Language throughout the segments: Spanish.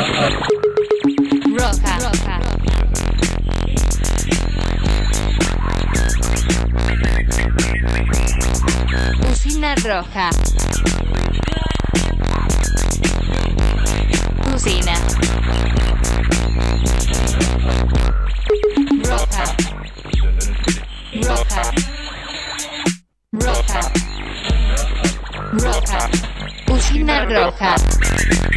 Roja. Roja. Usina roja. Usina. Roja. Roja. Roja. Roja. Usina roja.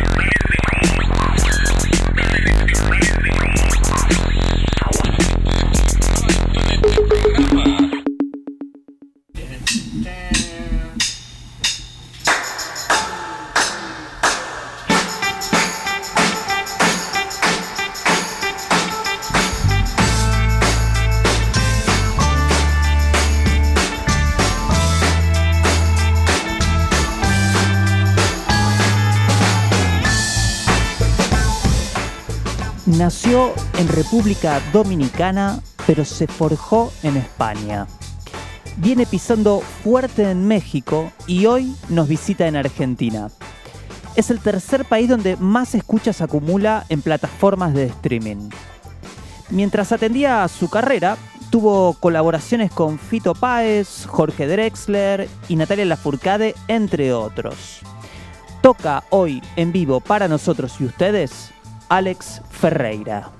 República Dominicana, pero se forjó en España. Viene pisando fuerte en México y hoy nos visita en Argentina. Es el tercer país donde más escuchas acumula en plataformas de streaming. Mientras atendía su carrera, tuvo colaboraciones con Fito Páez, Jorge Drexler y Natalia Lafourcade, entre otros. Toca hoy en vivo para nosotros y ustedes Alex Ferreira.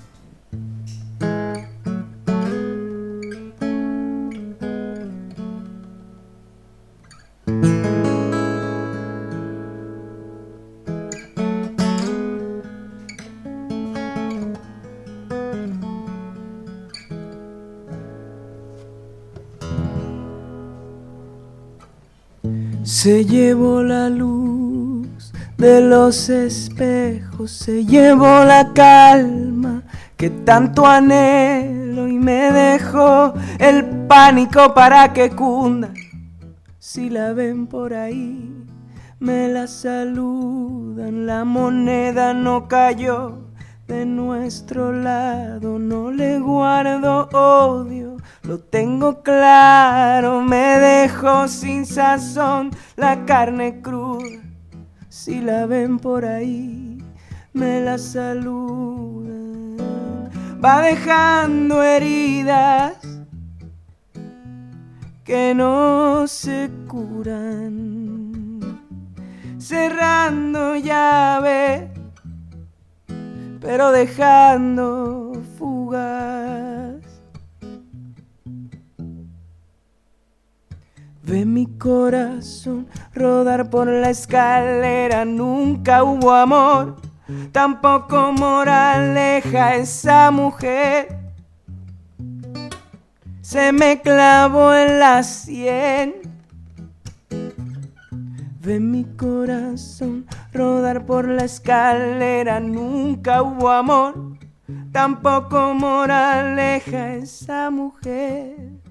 Se llevó la luz de los espejos, se llevó la calma que tanto anhelo y me dejó el pánico para que cunda. Si la ven por ahí, me la saludan, la moneda no cayó de nuestro lado, no le guardo odio, lo tengo claro, me dejo sin sazón la carne cruda. Si la ven por ahí, me la saludan. Va dejando heridas que no se curan, cerrando llave, pero dejando fugas. Ve mi corazón rodar por la escalera, nunca hubo amor, tampoco moraleja esa mujer. Se me clavó en la sien. Ve mi corazón rodar por la escalera, nunca hubo amor, tampoco moraleja esa mujer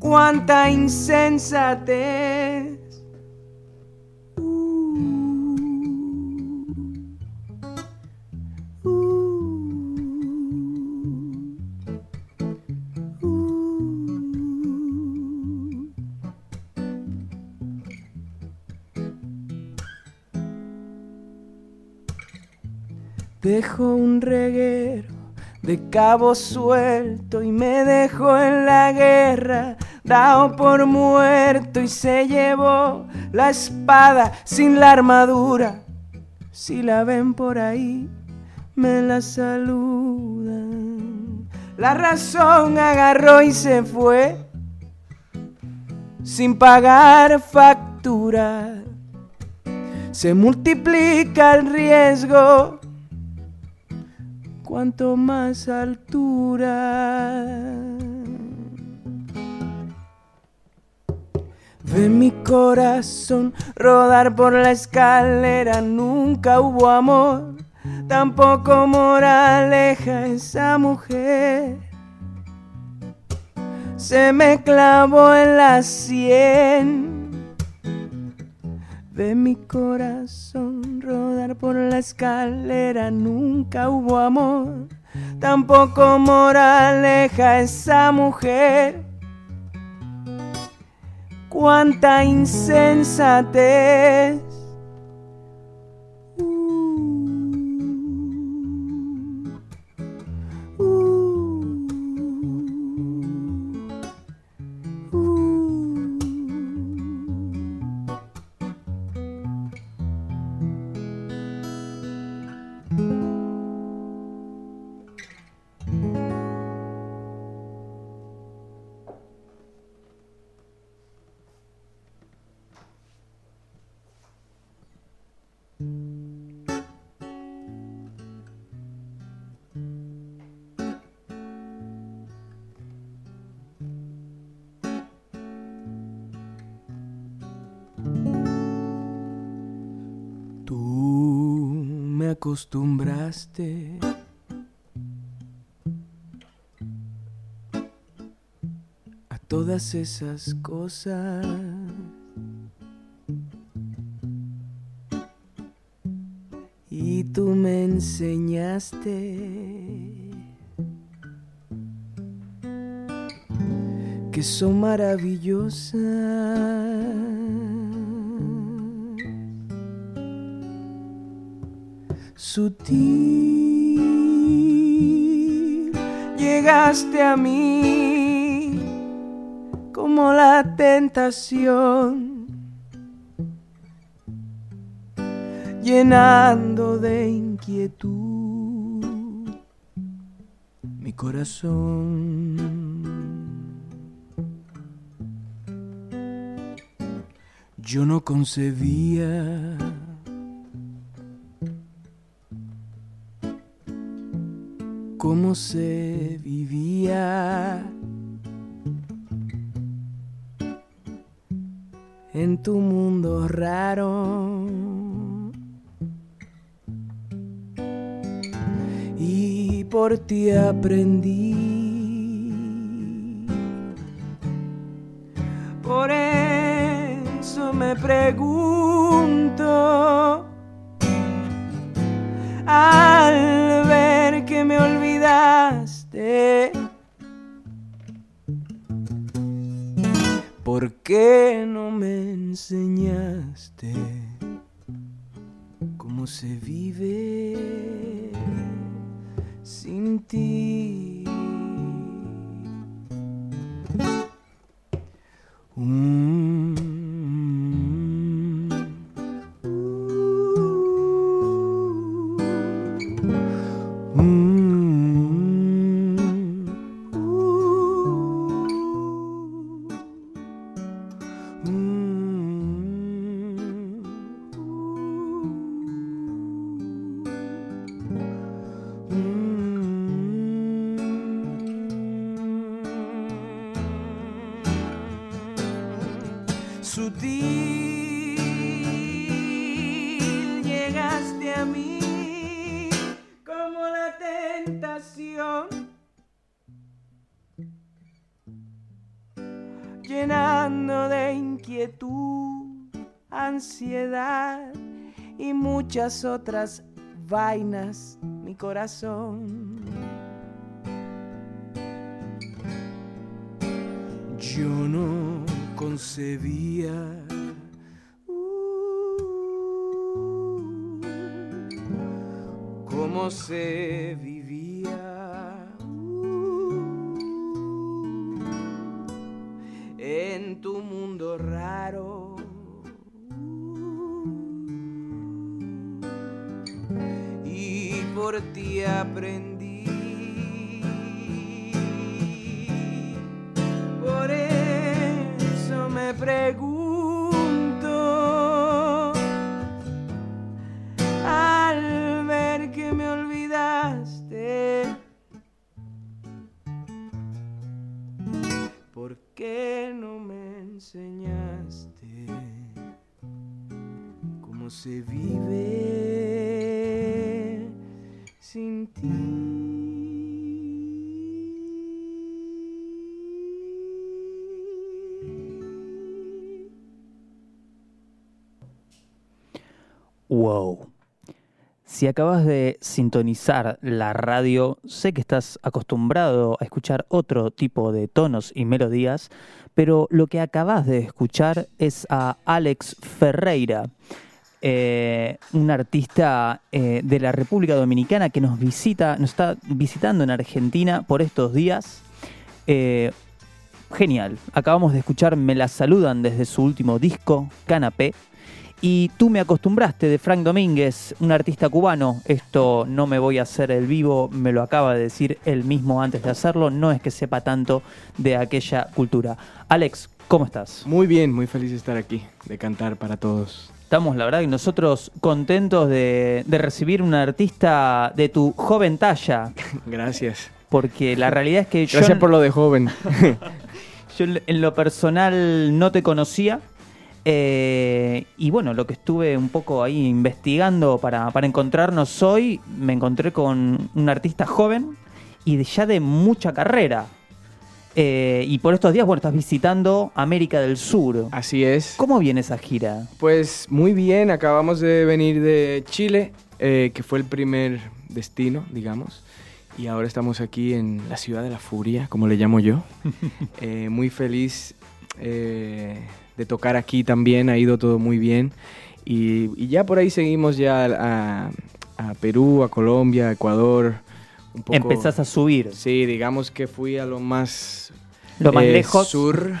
cuánta insensatez. Dejo un reguero de cabo suelto y me dejó en la guerra, dado por muerto y se llevó la espada sin la armadura. Si la ven por ahí, me la saludan. La razón agarró y se fue sin pagar factura. Se multiplica el riesgo cuanto más altura. Ve mi corazón rodar por la escalera, nunca hubo amor, tampoco moraleja esa mujer. Se me clavó en la sien. Ve mi corazón rodar por la escalera, nunca hubo amor, tampoco moraleja esa mujer. Cuánta insensatez. Acostumbraste. A todas esas cosas. Y tú me enseñaste que son maravillosas. Sutil, llegaste a mí como la tentación, llenando de inquietud mi corazón. Yo no concebía se vivía en tu mundo raro. Y por ti aprendí. Sin ti? Otras vainas mi corazón. Yo no concebía uh, cómo se enseñaste cómo se vive sin ti? Wow. Si acabas de sintonizar la radio, sé que estás acostumbrado a escuchar otro tipo de tonos y melodías, pero lo que acabas de escuchar es a Alex Ferreira, eh, un artista eh, de la República Dominicana que nos visita, nos está visitando en Argentina por estos días. Eh, genial. Acabamos de escuchar Me la saludan desde su último disco, Canapé. Y tú me acostumbraste de Frank Domínguez, un artista cubano. Esto no me voy a hacer el vivo, me lo acaba de decir él mismo antes de hacerlo. No es que sepa tanto de aquella cultura. Alex, ¿cómo estás? Muy bien, muy feliz de estar aquí, de cantar para todos. Estamos, la verdad, y nosotros contentos de, de recibir un artista de tu joven talla. Gracias. Porque la realidad es que yo, Gracias por lo de joven. yo en lo personal no te conocía. Eh, y bueno, lo que estuve un poco ahí investigando para, para encontrarnos hoy, me encontré con un artista joven y de, ya de mucha carrera. Eh, y por estos días, bueno, estás visitando América del Sur. Así es. ¿Cómo viene esa gira? Pues muy bien, acabamos de venir de Chile, eh, que fue el primer destino, digamos. Y ahora estamos aquí en la ciudad de la furia, como le llamo yo. Muy feliz eh, de tocar aquí también, ha ido todo muy bien. Y, y ya por ahí seguimos ya a, a Perú, a Colombia, a Ecuador. Un poco- Empezás a subir. Sí, digamos que fui a lo más, Lo más eh, lejos. sur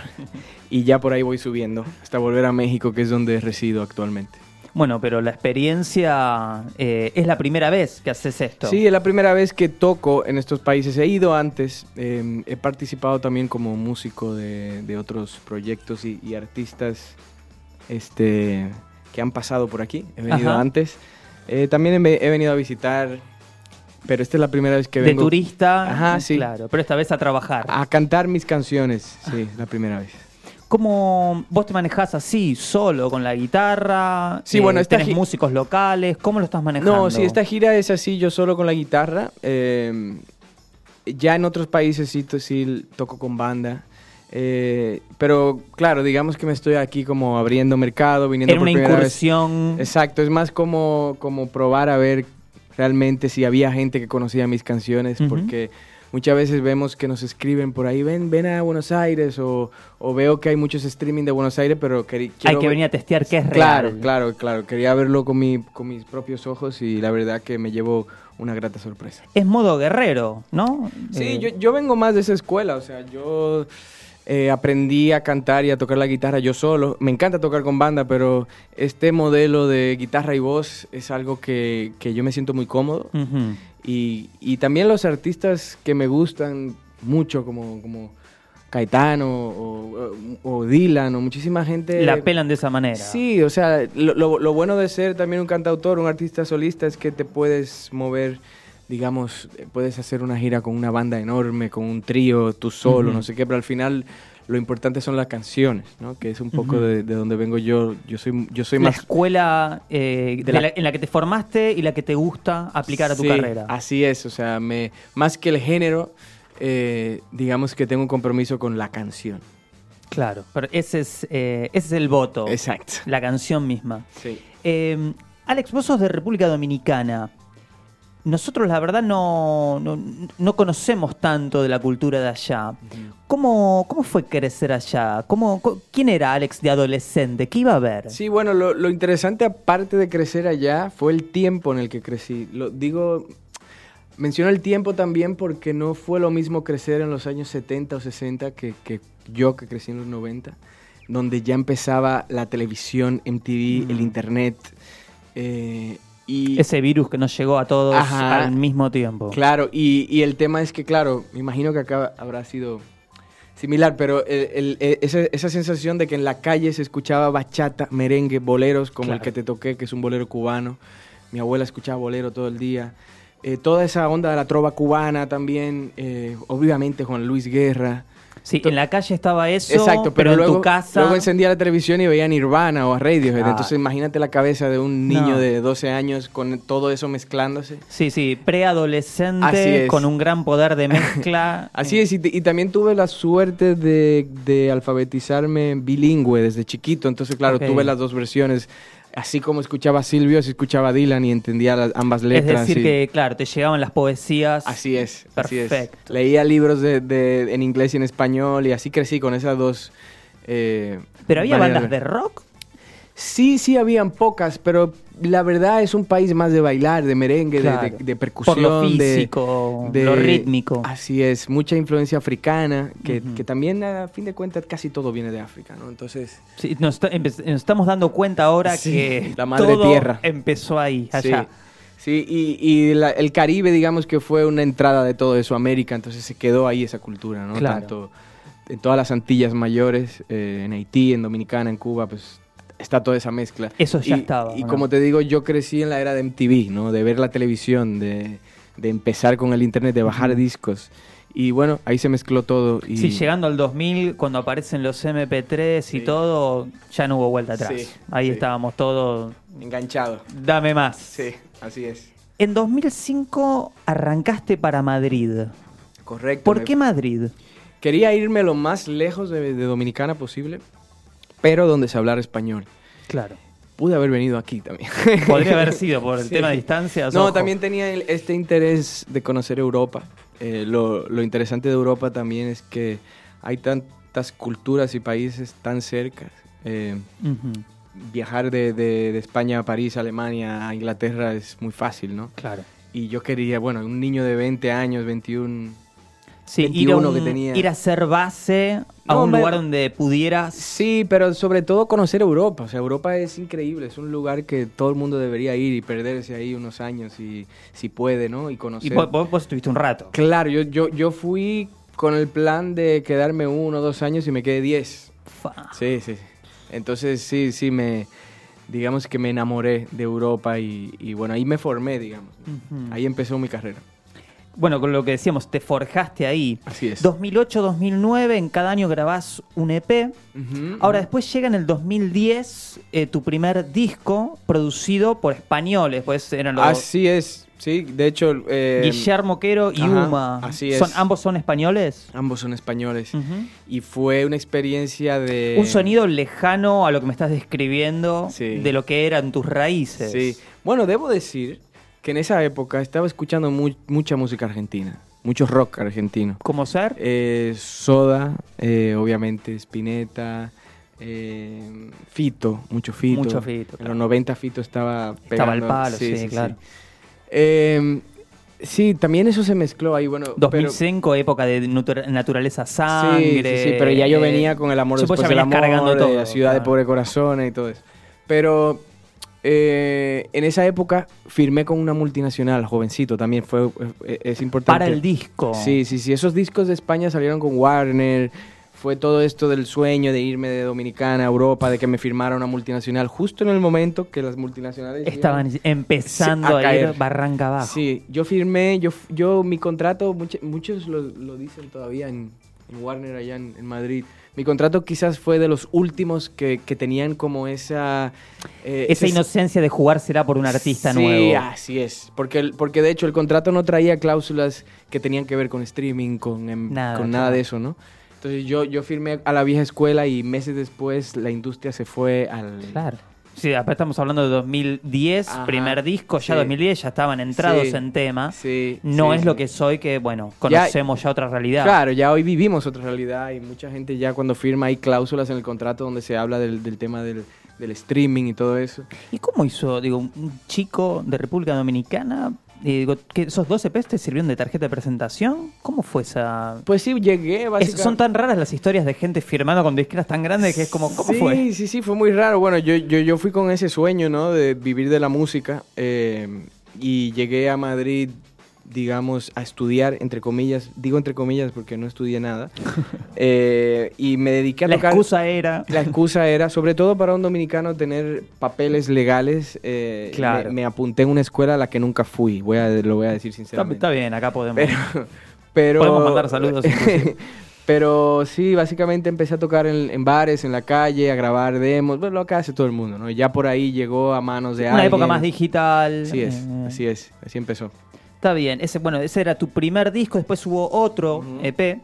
y ya por ahí voy subiendo hasta volver a México, que es donde resido actualmente. Bueno, pero la experiencia eh, es la primera vez que haces esto. Sí, es la primera vez que toco en estos países. He ido antes, eh, he participado también como músico de, de otros proyectos y, y artistas este, que han pasado por aquí. He venido Ajá. antes. Eh, también he, he venido a visitar, pero esta es la primera vez que de vengo turista. Ajá, sí. Claro, pero esta vez a trabajar. a cantar mis canciones. Sí, la primera vez. ¿Cómo vos te manejás así, solo, con la guitarra? Sí, bueno, esta tenés músicos locales. ¿Cómo lo estás manejando? No, sí, esta gira es así, yo solo con la guitarra. eh, ya en otros países sí, to- sí toco con banda. eh, pero claro, digamos que me estoy aquí como abriendo mercado, viniendo Era por una primera vez. incursión. Exacto, es más como, como probar a ver realmente si había gente que conocía mis canciones, porque muchas veces vemos que nos escriben por ahí, ven, ven a Buenos Aires, o, o veo que hay muchos streaming de Buenos Aires, pero queri- Hay quiero que venir a testear qué es Claro, real. claro, claro. Quería verlo con, mi, con mis propios ojos y la verdad que me llevo una grata sorpresa. Es modo guerrero, ¿no? Sí, Eh, yo, yo vengo más de esa escuela, o sea, yo eh, aprendí a cantar y a tocar la guitarra yo solo. Me encanta tocar con banda, pero este modelo de guitarra y voz es algo que, que yo me siento muy cómodo. Y, y también los artistas que me gustan mucho, como, como Caetano o, o- o Dylan o muchísima gente. La pelan de esa manera. Sí, o sea, lo, lo- lo bueno de ser también un cantautor, un artista solista, es que te puedes mover, digamos, puedes hacer una gira con una banda enorme, con un trío, tú solo, no sé qué, pero al final lo importante son las canciones, ¿no? Que es un poco de, de donde vengo yo. Yo soy, yo soy la más... escuela eh, de la- la- en la que te formaste y la que te gusta aplicar a tu Sí, carrera. Así es, o sea, me, más que el género, eh, digamos que tengo un compromiso con la canción. Claro, pero ese es, eh, ese es el voto. Exacto. La canción misma. Sí. Alex, vos sos de República Dominicana. Nosotros, la verdad, no, no, no conocemos tanto de la cultura de allá. ¿Cómo, cómo fue crecer allá? ¿Cómo, ¿Quién era Alex de adolescente? ¿Qué iba a ver? Sí, bueno, lo, lo interesante aparte de crecer allá fue el tiempo en el que crecí. Lo digo, menciono el tiempo también porque no fue lo mismo crecer en los años 70 o 60 que, que yo que crecí en los 90, donde ya empezaba la televisión, MTV, Mm. el internet. eh, y Ese virus que nos llegó a todos Ajá. al mismo tiempo. Claro, y, y el tema es que, claro, me imagino que acá habrá sido similar, pero el- el- e- esa, esa sensación de que en la calle se escuchaba bachata, merengue, boleros, como el que te toqué, que es un bolero cubano. Mi abuela escuchaba bolero todo el día. Eh, toda esa onda de la trova cubana también, eh, obviamente Juan Luis Guerra. Sí, en la calle estaba eso, Exacto, pero, en luego, tu casa... luego encendía la televisión y veía Nirvana o a Radiohead. Claro. Entonces imagínate la cabeza de un niño No. de 12 años con todo eso mezclándose. Sí, sí, preadolescente, es. con un gran poder de mezcla. Así es, y, también tuve la suerte de, de alfabetizarme bilingüe desde chiquito, entonces claro, tuve las dos versiones, así como escuchaba a Silvio, así escuchaba a Dylan y entendía las, ambas Es letras. decir, y- que, claro, te llegaban las poesías. Así es, así es. Perfecto. Leía libros de, de- en inglés y en español y así crecí con esas dos... eh, Pero había bandas de rock. Sí, sí, habían pocas, pero la verdad es un país más de bailar, de merengue, de- Claro. de, de percusión. Por lo de- físico, de- lo rítmico. Así es, mucha influencia africana, que, también a fin de cuentas casi todo viene de África, ¿no? Entonces, Sí, nos, está- nos estamos dando cuenta ahora Sí, que la madre todo tierra. empezó ahí, allá. Sí, sí y, y la- el Caribe, digamos que fue una entrada de todo eso América, entonces se quedó ahí esa cultura, ¿no? Claro. Tanto en todas las Antillas mayores, eh, en Haití, en Dominicana, en Cuba, pues está toda esa mezcla. Eso ya y, estaba, Y ¿no? como te digo, yo crecí en la era de MTV, ¿no? De ver la televisión, de, de empezar con el internet, de bajar discos. Y bueno, ahí se mezcló todo. Y... Sí, llegando al 2000, cuando aparecen los MP3 y todo, ya no hubo vuelta atrás. Sí, Ahí sí. estábamos todos, Enganchado. dame más. Sí, así es. En 2005 arrancaste para Madrid. Correcto. ¿Por me- qué Madrid? Quería irme lo más lejos de, de Dominicana posible, pero donde se hablara español. Claro. Pude haber venido aquí también. Podría haber sido por el Sí. tema de distancias. No, ojo. también tenía el- este interés de conocer Europa. Eh, lo, lo interesante de Europa también es que hay tantas culturas y países tan cerca. Eh, viajar de, de- de España a París, Alemania, a Inglaterra es muy fácil, ¿no? Claro. Y yo quería, bueno, un niño de 20 años, 21... Sí, ir a, 21 un- que tenía. ir a hacer base a No, un lugar donde pudieras. Sí, pero sobre todo conocer Europa. O sea, Europa es increíble, es un lugar que todo el mundo debería ir y perderse ahí unos años y si puede, ¿no? Y Y conocer. vos, vos- vos estuviste un rato. Claro, yo, yo, yo fui con el plan de quedarme uno o dos años y me quedé diez. Fa. Sí, sí. Entonces sí, sí, me, digamos que me enamoré de Europa y, y bueno, ahí me formé, digamos. Ahí empezó mi carrera. Bueno, con lo que decíamos, te forjaste ahí. Así es. 2008-2009, en cada año grabás un EP. Ahora, después llega en el 2010 eh, tu primer disco producido por españoles, pues eran los Así es, sí. De hecho, eh, Guillermo Quero y ajá, Uma. así es. Son, ¿Ambos son españoles? ambos son españoles. Y fue una experiencia de... Un sonido lejano a lo que me estás describiendo Sí. de lo que eran tus raíces. Sí. Bueno, debo decir que en esa época estaba escuchando mu- mucha música argentina, mucho rock argentino. ¿Cómo ser? Eh, Soda, eh, obviamente, Spinetta, eh, Fito, mucho Fito. Mucho Fito, En claro. los 90 Fito estaba Estaba al pegando- palo, sí, claro. Eh, sí, también eso se mezcló ahí, bueno. pero- 2005, época de natura- naturaleza sangre. sí, sí, pero ya yo venía con el amor después del amor, cargando de todo, la ciudad de pobre corazones y todo eso. Pero eh, en esa época firmé con una multinacional, jovencito, también fue eh, es importante. Para el disco. Sí, sí, sí, esos discos de España salieron con Warner. Fue todo esto del sueño de irme de Dominicana a Europa, de que me firmara una multinacional, justo en el momento que las multinacionales Estaban empezando Sí, a a, ir barranca abajo. Sí, yo firmé, yo, yo mi contrato, much- muchos lo, lo dicen todavía en, en Warner allá en, en Madrid. Mi contrato quizás fue de los últimos que, que tenían como esa... eh, Esa inocencia de jugársela por un artista sí, nuevo. así es. Porque, el- porque de hecho el contrato no traía cláusulas que tenían que ver con streaming, con, em, Nada, con nada claro. de eso, ¿no? Entonces yo, yo firmé a la vieja escuela y meses después la industria se fue al... Claro. Sí, aparte estamos hablando de 2010, Ajá, primer disco, ya sí. 2010 ya estaban entrados Sí, en tema. Sí, No es lo que soy, que bueno, conocemos ya, otra realidad. Claro, ya hoy vivimos otra realidad y mucha gente ya cuando firma hay cláusulas en el contrato donde se habla del, del tema del, del streaming y todo eso. ¿Y cómo hizo, digo, un chico de República Dominicana? Eh, digo, que ¿Esos 12 EPs te sirvieron de tarjeta de presentación? ¿Cómo fue esa...? Pues sí, llegué Es- básicamente... son tan raras las historias de gente firmando con disqueras tan grandes que es como, ¿cómo sí, fue? Sí, sí, fue muy raro. Bueno, yo, yo, yo fui con ese sueño, ¿no? De vivir de la música eh, y llegué a Madrid, digamos, a estudiar, entre comillas. Digo entre comillas porque no estudié nada. Eh, y me dediqué a La tocar... excusa era... La excusa era, sobre todo para un dominicano, tener papeles legales. eh, Claro. me, me apunté en una escuela a la que nunca fui, voy a, lo voy a decir Está, sinceramente. está bien, acá podemos... Pero, pero- Podemos mandar saludos, pero sí, básicamente empecé a tocar en, en bares, en la calle, a grabar demos, bueno, lo que hace todo el mundo, ¿no? Y Ya por ahí llegó a manos de Una alguien. época más digital. Así es, así es, así empezó. Está bien, ese, bueno, ese era tu primer disco, después hubo otro. EP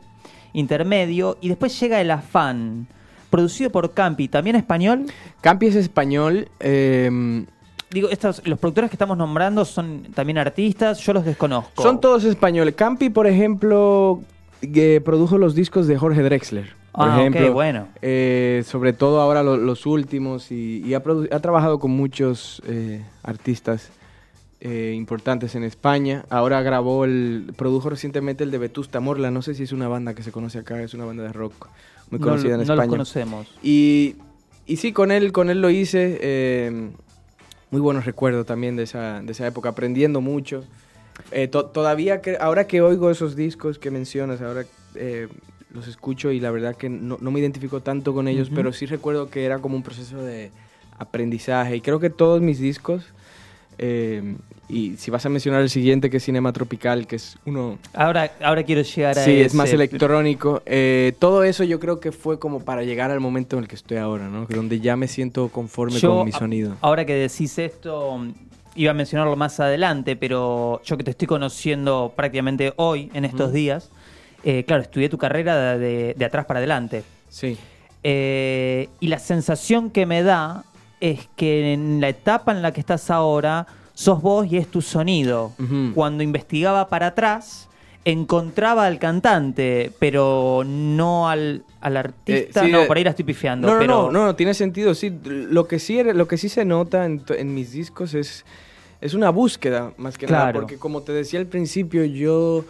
intermedio y después llega El Afán, producido por Campi, también español. Campi es español, eh, Digo, estos, los productores que estamos nombrando son también artistas, yo los desconozco. son todos españoles. Campi, por ejemplo, que produjo los discos de Jorge Drexler. Por Ah, ejemplo, bueno. Eh, sobre todo ahora lo- los últimos y, y ha, ha trabajado con muchos eh, artistas eh, importantes en España. Ahora grabó el, produjo recientemente el de Vetusta Morla. No sé si es una banda que se conoce acá, es una banda de rock muy No- conocida en no España. conocemos. Y, y sí, con él, con él lo hice. eh, muy buenos recuerdos también de esa, de esa época, aprendiendo mucho. Eh, to- todavía, que, ahora que oigo esos discos que mencionas, ahora eh, los escucho y la verdad que no, no me identifico tanto con ellos, pero sí recuerdo que era como un proceso de aprendizaje. Y creo que todos mis discos Eh, y si vas a mencionar el siguiente, que es Cinema Tropical, que es uno... Ahora, ahora quiero llegar a Sí, es más electrónico. Eh, todo eso yo creo que fue como para llegar al momento en el que estoy ahora, ¿no? Donde ya me siento conforme Yo, con mi sonido. Ahora que decís esto, iba a mencionarlo más adelante, pero yo que te estoy conociendo prácticamente hoy, en estos días, eh, claro, estudié tu carrera de, de atrás para adelante. Sí. Eh, y la sensación que me da es que en la etapa en la que estás ahora, sos vos y es tu sonido. Cuando investigaba para atrás, encontraba al cantante, pero no al, al artista. Eh, sí, no, eh, por ahí la estoy pifiando. No, no, pero... no, no, no, tiene sentido, sí. Lo que sí, lo que sí se nota en, mis discos es, es una búsqueda, más que nada. Claro. Porque como te decía al principio, yo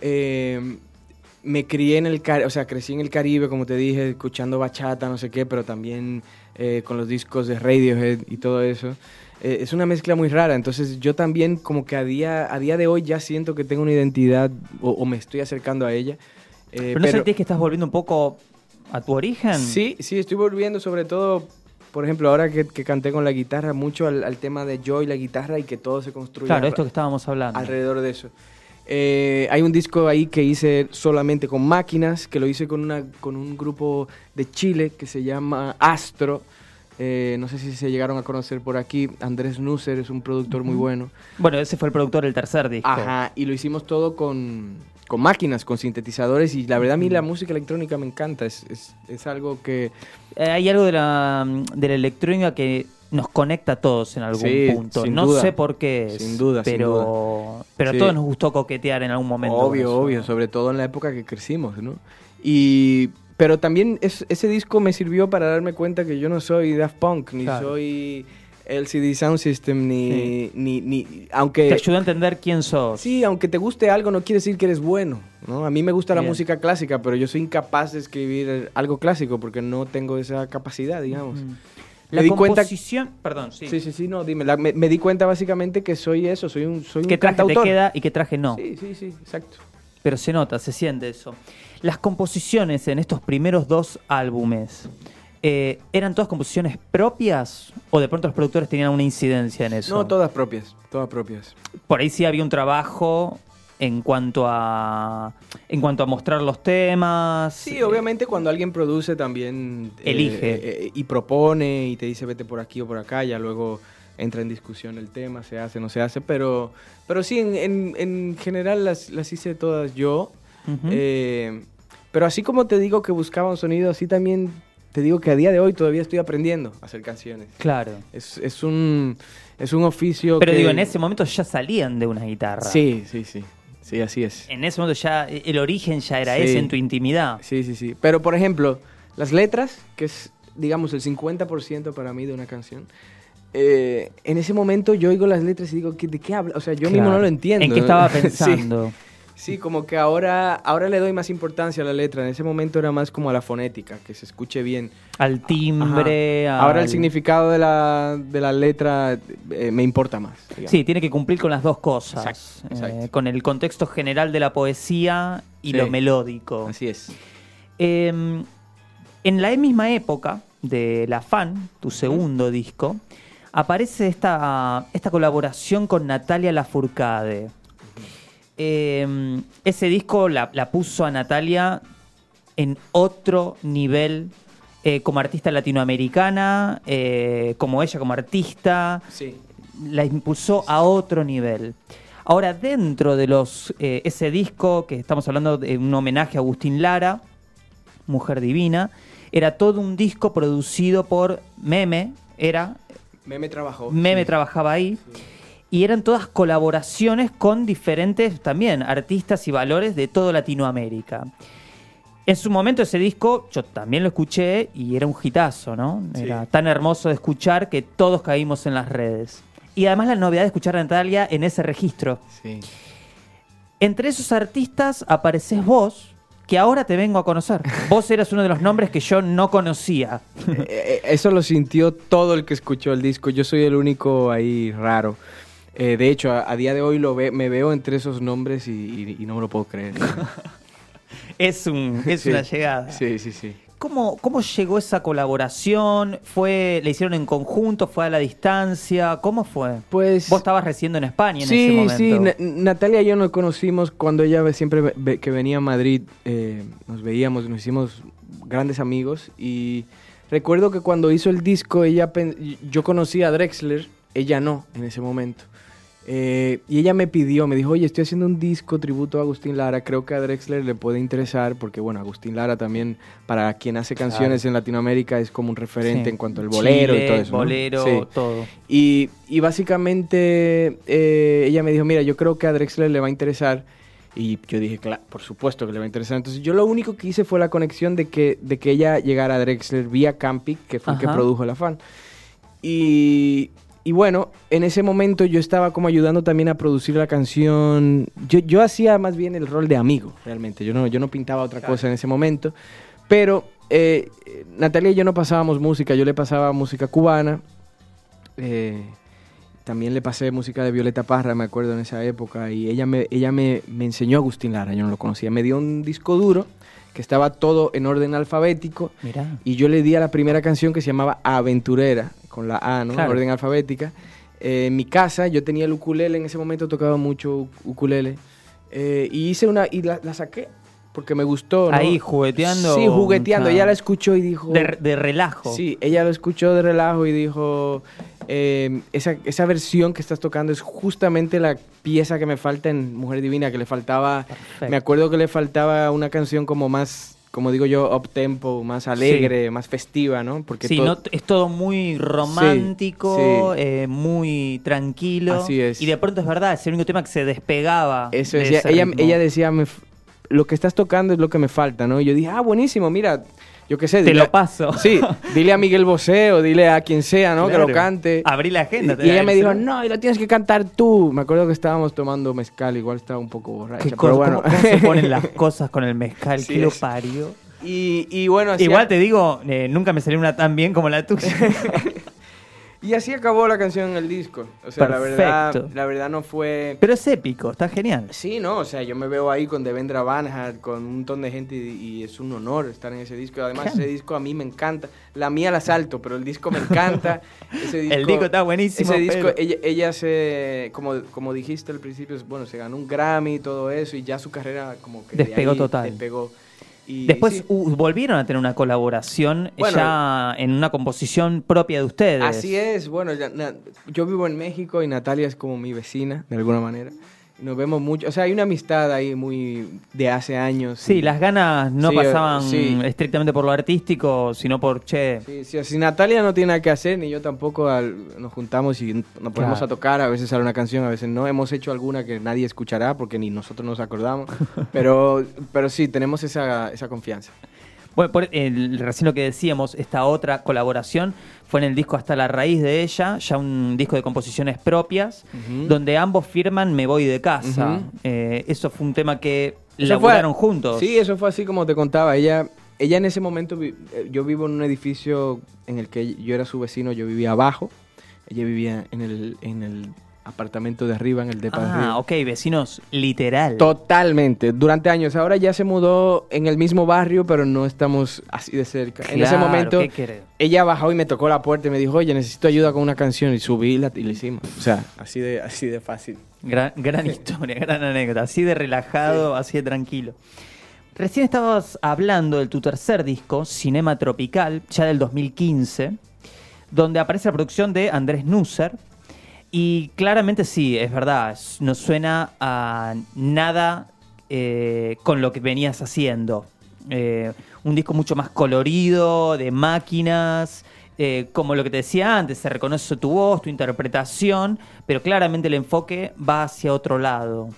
eh, me crié en el Caribe, o sea, crecí en el Caribe, como te dije, escuchando bachata, no sé qué, pero también eh, con los discos de Radiohead y todo eso. Eh, es una mezcla muy rara, entonces yo también como que a día, a día de hoy ya siento que tengo una identidad o, o me estoy acercando a ella. Eh, ¿Pero no sentís que estás volviendo un poco a tu origen? Sí, sí, estoy volviendo sobre todo, por ejemplo, ahora que, que canté con la guitarra, mucho al, al tema de yo y la guitarra y que todo se construye Claro, esto que estábamos hablando. alrededor de eso. Eh, hay un disco ahí que hice solamente con máquinas, que lo hice con, una, con un grupo de Chile que se llama Astro. Eh, no sé si se llegaron a conocer por aquí. Andrés Nusser es un productor muy bueno. Bueno, ese fue el productor del tercer disco. Ajá, y lo hicimos todo con, con máquinas, con sintetizadores. Y la verdad, a mí la música electrónica me encanta. Es, es, es algo que. Eh, hay algo de la, de la electrónica que nos conecta a todos en algún Sí, punto. No duda. sé por qué es, Sin duda, sin pero, pero a Sí. todos nos gustó coquetear en algún momento. Obvio, obvio, sobre todo en la época que crecimos, ¿no? Y, pero también es- ese disco me sirvió para darme cuenta que yo no soy Daft Punk, ni Claro. soy LCD Sound System, ni, Sí. ni, ni- Te aunque... ayudó a entender quién sos. Sí, aunque te guste algo no quiere decir que eres bueno, ¿no? A mí me gusta la música clásica, pero yo soy incapaz de escribir algo clásico porque no tengo esa capacidad, digamos. Mm. Me La di cuenta- composición... Perdón, sí. Sí, sí, sí, no, dime, la- me, me di cuenta básicamente que soy eso, soy un, soy un ¿Qué traje te cantautor. queda y qué traje no? Sí, sí, sí, exacto. Pero se nota, se siente eso. Las composiciones en estos primeros dos álbumes, eh, ¿eran todas composiciones propias o de pronto los productores tenían una incidencia en eso? No, todas propias, todas propias. Por ahí sí había un trabajo en cuanto a en cuanto a mostrar los temas. Sí, obviamente cuando alguien produce también Elige. eh, eh, y propone y te dice vete por aquí o por acá, ya luego entra en discusión el tema, se hace, no se hace, pero, pero sí, en, en- en general las, las hice todas yo. Ujú. Eh, pero así como te digo que buscaba un sonido, así también te digo que a día de hoy todavía estoy aprendiendo a hacer canciones. Claro. Es, es un, es un oficio Pero que- digo, en ese momento ya salían de una guitarra. Sí, sí, sí. Sí, así es. En ese momento ya el origen ya era Sí. ese en tu intimidad. Sí, sí, sí. Pero, por ejemplo, las letras, que es, digamos, el 50% para mí de una canción, eh, en ese momento yo oigo las letras y digo, ¿qué- ¿de qué habla? O sea, yo mismo no lo entiendo. ¿En qué estaba pensando? Sí, como que ahora, ahora le doy más importancia a la letra. En ese momento era más como a la fonética, que se escuche bien. Al timbre. Ajá. Ahora el significado de la, de la letra eh, me importa más. digamos. Sí, tiene que cumplir con las dos cosas. Exacto, Eh, con el contexto general de la poesía y Sí. lo melódico. Así es. Eh, en la misma época de La Fan, tu segundo disco, aparece esta, esta colaboración con Natalia Lafourcade. Eh, ese disco la, la puso a Natalia en otro nivel eh, como artista latinoamericana, eh, como ella como artista, Sí. la impulsó a otro nivel. Ahora, dentro de los eh, ese disco, que estamos hablando de un homenaje a Agustín Lara, Mujer Divina, era todo un disco producido por Meme, era, Meme trabajó. Meme sí. trabajaba ahí, y eran todas colaboraciones con diferentes también artistas y valores de toda Latinoamérica. En su momento ese disco yo también lo escuché y era un hitazo, ¿no? Sí. Era tan hermoso de escuchar que todos caímos en las redes. Y además la novedad de escuchar a Natalia en ese registro. Sí. Entre esos artistas apareces vos, que ahora te vengo a conocer. Vos eras uno de los nombres que yo no conocía. Eh, eh, Eso lo sintió todo el que escuchó el disco. Yo soy el único ahí raro. Eh, de hecho, a, a día de hoy lo ve, me veo entre esos nombres y, y- y no me lo puedo creer. Es, un, es Sí. una llegada. Sí, sí, sí. ¿Cómo, ¿cómo llegó esa colaboración? ¿Fue, ¿Le hicieron en conjunto? ¿Fue a la distancia? ¿Cómo fue? Pues... Vos estabas residiendo en España en ese momento. sí, Na- Natalia y yo nos conocimos cuando ella siempre ve- que venía a Madrid, eh, nos veíamos, nos hicimos grandes amigos y recuerdo que cuando hizo el disco, ella yo conocí a Drexler, ella no en ese momento. Eh, y ella me pidió, me dijo, oye, estoy haciendo un disco tributo a Agustín Lara, creo que a Drexler le puede interesar, porque bueno, Agustín Lara también, para quien hace canciones en Latinoamérica, es como un referente Sí. en cuanto al bolero Chile, y todo eso. ¿no? Bolero, Sí. todo. Y, y básicamente eh, ella me dijo, mira, yo creo que a Drexler le va a interesar. Y yo dije, claro, por supuesto que le va a interesar. Entonces yo lo único que hice fue la conexión de que, de que ella llegara a Drexler vía Campic, que fue el que Ajá. produjo la fan. Y, y bueno, en ese momento yo estaba como ayudando también a producir la canción. Yo, yo hacía más bien el rol de amigo, realmente. Yo no, yo no pintaba otra cosa en ese momento. Pero eh, Natalia y yo no pasábamos música, yo le pasaba música cubana. Eh, también le pasé música de Violeta Parra, me acuerdo en esa época, y ella me, ella me, me enseñó a Agustín Lara, yo no lo conocía. Me dio un disco duro que estaba todo en orden alfabético, Mirá. y yo le di a la primera canción que se llamaba Aventurera, con la A, ¿no? Claro. En orden alfabética. Eh, en mi casa yo tenía el ukulele, en ese momento tocaba mucho ukulele, eh, y hice una, y la, la saqué, porque me gustó, ¿no? Ahí, jugueteando. Sí, jugueteando. Ah. Ella la escuchó y dijo... De, de relajo. Sí, ella lo escuchó de relajo y dijo, eh, esa, esa versión que estás tocando es justamente la pieza que me falta en Mujer Divina, que le faltaba, Perfecto. me acuerdo que le faltaba una canción como más, como digo yo, up tempo, más alegre, más festiva, ¿no? Porque Sí, todo- no, es todo muy romántico, sí. eh, muy tranquilo. Así es. Y de pronto es verdad, es el único tema que se despegaba. Eso de es, ella, decía, "Me lo que estás tocando es lo que me falta, ¿no? Y yo dije, ah, buenísimo, mira, yo qué sé. Te dile lo paso. Sí, dile a Miguel Bosé o dile a quien sea, ¿no? Que lo cante. Abrí la agenda. Y la ella me dijo, no, y lo tienes que cantar tú. Me acuerdo que estábamos tomando mezcal, igual estaba un poco borracha, ¿Qué pero bueno. cómo, se ponen las cosas con el mezcal? Sí ¿Qué lo parió? y, y bueno, así, Igual te digo, eh, nunca me salió una tan bien como la tuya. y así acabó la canción en el disco. O sea, la verdad, la verdad no fue... Pero es épico, está genial. Sí, no, o sea, yo me veo ahí con Devendra Banhart, con un montón de gente y, y es un honor estar en ese disco. Además, ese disco a mí me encanta. La mía la salto, pero el disco me encanta. Ese disco, El disco está buenísimo, Ese disco, pero- ella, ella se, como, como dijiste al principio, bueno, se ganó un Grammy y todo eso y ya su carrera como que de Despegó ahí total. Despegó. Y Después sí, uh, volvieron a tener una colaboración Bueno, ya en una composición propia de ustedes. Así es, bueno, ya- na- yo vivo en México y Natalia es como mi vecina, de alguna manera. Nos vemos mucho, o sea, hay una amistad ahí muy de hace años. Sí, y- las ganas no Sí, pasaban sí. estrictamente por lo artístico, sino por, che, Sí, sí, si Natalia no tiene nada que hacer, ni yo tampoco, al- nos juntamos y nos ponemos Claro. a tocar, a veces sale una canción, a veces no. Hemos hecho alguna que nadie escuchará porque ni nosotros nos acordamos, pero, pero sí, tenemos esa, esa confianza. Bueno, por el- recién lo que decíamos, esta otra colaboración fue en el disco Hasta la raíz de ella, ya un disco de composiciones propias, donde ambos firman Me voy de casa. Eh, eso fue un tema que fue- laburaron juntos. Sí, eso fue así como te contaba. Ella, ella en ese momento, eh, yo vivo en un edificio en el que yo era su vecino, yo vivía abajo. Ella vivía en el, en el apartamento de arriba, en el depa de arriba. Ah, ok, vecinos literal. Totalmente, durante años. Ahora ya se mudó en el mismo barrio, pero no estamos así de cerca. en ese momento, ella bajó y me tocó la puerta y me dijo, oye, necesito ayuda con una canción. Y subí y la, y la hicimos. O sea, así de, así de fácil. Gran, gran historia, gran anécdota. Así de relajado, así de tranquilo. Recién estabas hablando de tu tercer disco, Cinema Tropical, ya del 2015, donde aparece la producción de Andrés Nusser. Y claramente sí, es verdad, no suena a nada eh, con lo que venías haciendo. Eh, un disco mucho más colorido, de máquinas, eh, como lo que te decía antes, se reconoce tu voz, tu interpretación, pero claramente el enfoque va hacia otro lado.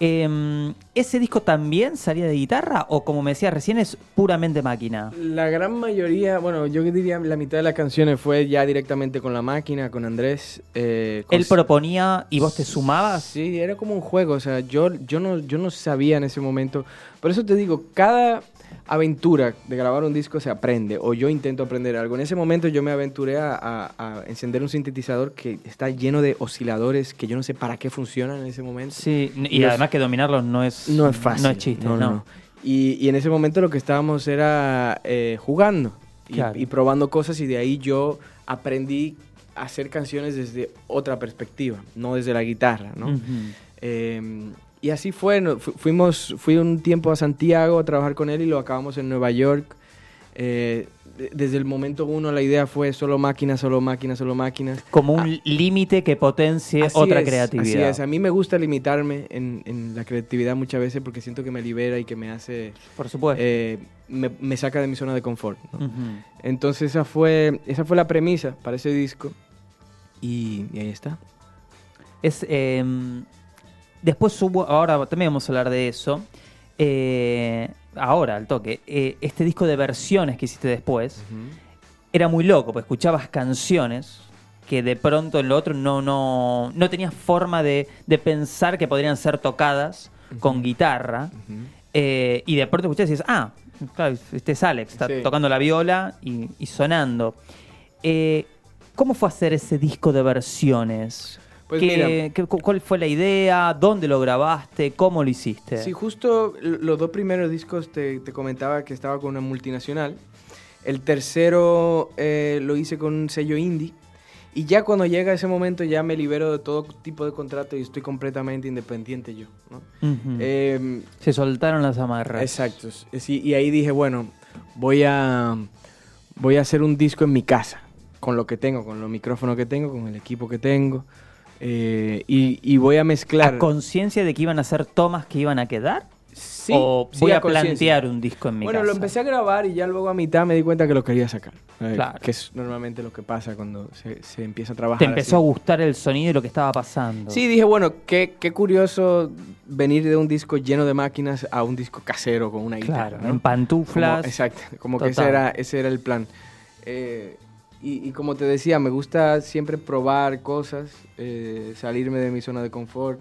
Em, ¿Ese disco también salía de guitarra o como me decías recién es puramente máquina? La gran mayoría, bueno, yo diría la mitad de las canciones fue ya directamente con la máquina, con Andrés. eh, con- ¿Él proponía y vos te sumabas? Sí, era como un juego, o sea, yo, yo, no, yo no sabía en ese momento. Por eso te digo, cada aventura de grabar un disco se aprende, o yo intento aprender algo. En ese momento yo me aventuré a, a- a encender un sintetizador que está lleno de osciladores que yo no sé para qué funcionan en ese momento. Sí, y Y es- además que dominarlos no es, No es fácil. No es chiste, no. Y, y en ese momento lo que estábamos era eh, jugando y, Claro. y probando cosas y de ahí yo aprendí a hacer canciones desde otra perspectiva, no desde la guitarra, ¿no? Ujú. Eh, y así fue, fu- fuimos, fui un tiempo a Santiago a trabajar con él y lo acabamos en Nueva York. Eh, de- desde el momento uno la idea fue solo máquinas, solo máquinas, solo máquinas. Como un límite que potencie otra es, creatividad. Así es, a mí me gusta limitarme en, en la creatividad muchas veces porque siento que me libera y que me hace, Por supuesto. eh, me, me saca de mi zona de confort. Entonces esa fue, esa fue la premisa para ese disco y, y ahí está. Es, eh, después hubo, ahora también vamos a hablar de eso. Eh, ahora, al toque, eh, este disco de versiones que hiciste después era muy loco, porque escuchabas canciones que de pronto en lo otro no, no, no tenías forma de, de pensar que podrían ser tocadas con guitarra. Eh, y de pronto escuchás y dices, ah, claro, este es Alex, está Sí. tocando la viola y, y sonando. Eh, ¿Cómo fue hacer ese disco de versiones? Pues ¿Qué- mira. ¿Cuál fue la idea? ¿Dónde lo grabaste? ¿Cómo lo hiciste? Sí, justo los dos primeros discos te, te comentaba que estaba con una multinacional. El tercero eh, lo hice con un sello indie. Y ya cuando llega ese momento ya me libero de todo tipo de contrato y estoy completamente independiente yo. ¿no? Ujú. Em, Se soltaron las amarras. exacto. Sí, y ahí dije, bueno, voy a, voy a hacer un disco en mi casa, con lo que tengo, con los micrófonos que tengo, con el equipo que tengo. Eh, y, y voy a mezclar. ¿A conciencia de que iban a ser tomas que iban a quedar? Sí, ¿O sí, voy a, plantear un disco en mi bueno, casa? lo empecé a grabar y ya luego a mitad me di cuenta que lo quería sacar. eh, Claro. Que es normalmente lo que pasa cuando se, se empieza a trabajar. Te empezó a gustar el sonido y lo que estaba pasando. Sí, dije, bueno, qué, qué curioso venir de un disco lleno de máquinas a un disco casero con una guitarra. Claro, ¿no? en pantuflas. Como- exacto, como que ese era, ese era el plan. Eh, y, y como te decía, me gusta siempre probar cosas, eh, salirme de mi zona de confort.